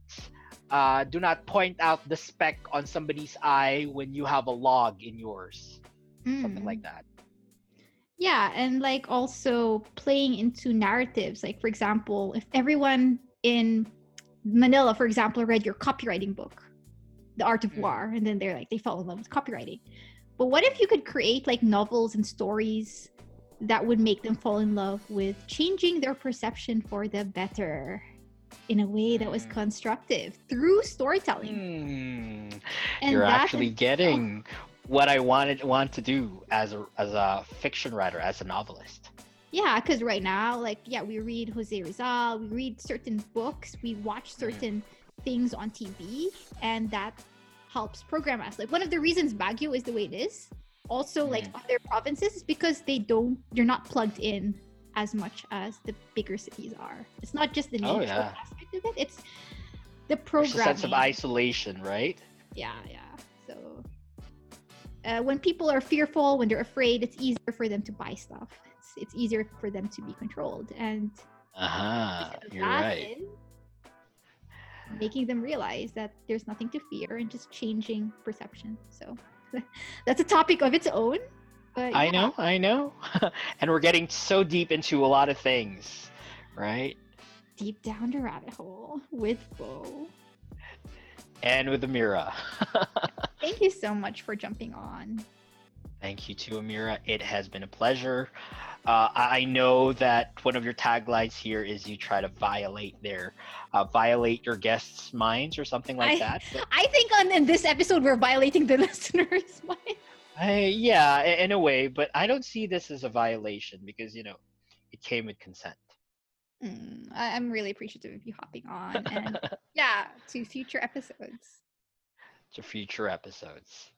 Uh, do not point out the speck on somebody's eye when you have a log in yours. Something Mm. like that. Yeah, and like also playing into narratives. Like for example, if everyone in Manila, for example, read your copywriting book, The Art of Mm. War, and then they're like they fall in love with copywriting. But what if you could create like novels and stories that would make them fall in love with changing their perception for the better in a way that was Mm. constructive through storytelling? Hmm. And You're actually is- getting what I wanted want to do as a as a fiction writer, as a novelist. Yeah, because right now, like, yeah, we read Jose Rizal, we read certain books, we watch certain things on TV, and that helps program us. Like, one of the reasons Baguio is the way it is, also like other provinces, is because they don't, they're not plugged in as much as the bigger cities are. It's not just the Oh, nature yeah. aspect of it; it's the programming. sense of isolation, right? Yeah, yeah. So uh, when people are fearful, when they're afraid, it's easier for them to buy stuff. It's, it's easier for them to be controlled, and Uh huh. You're right. is making them realize that there's nothing to fear and just changing perception. So that's a topic of its own. But I know, I know. and we're getting so deep into a lot of things, right? deep down the rabbit hole with Bo. And with Amira. Thank you so much for jumping on. Thank you to Amira. It has been a pleasure. Uh, I know that one of your taglines here is you try to violate their, uh, violate your guests' minds or something like I- that. But, I think on in this episode we're violating the listeners' mind. I, yeah, in a way, but I don't see this as a violation because you know, it came with consent. Mm, I'm really appreciative of you hopping on and yeah, to future episodes. to future episodes.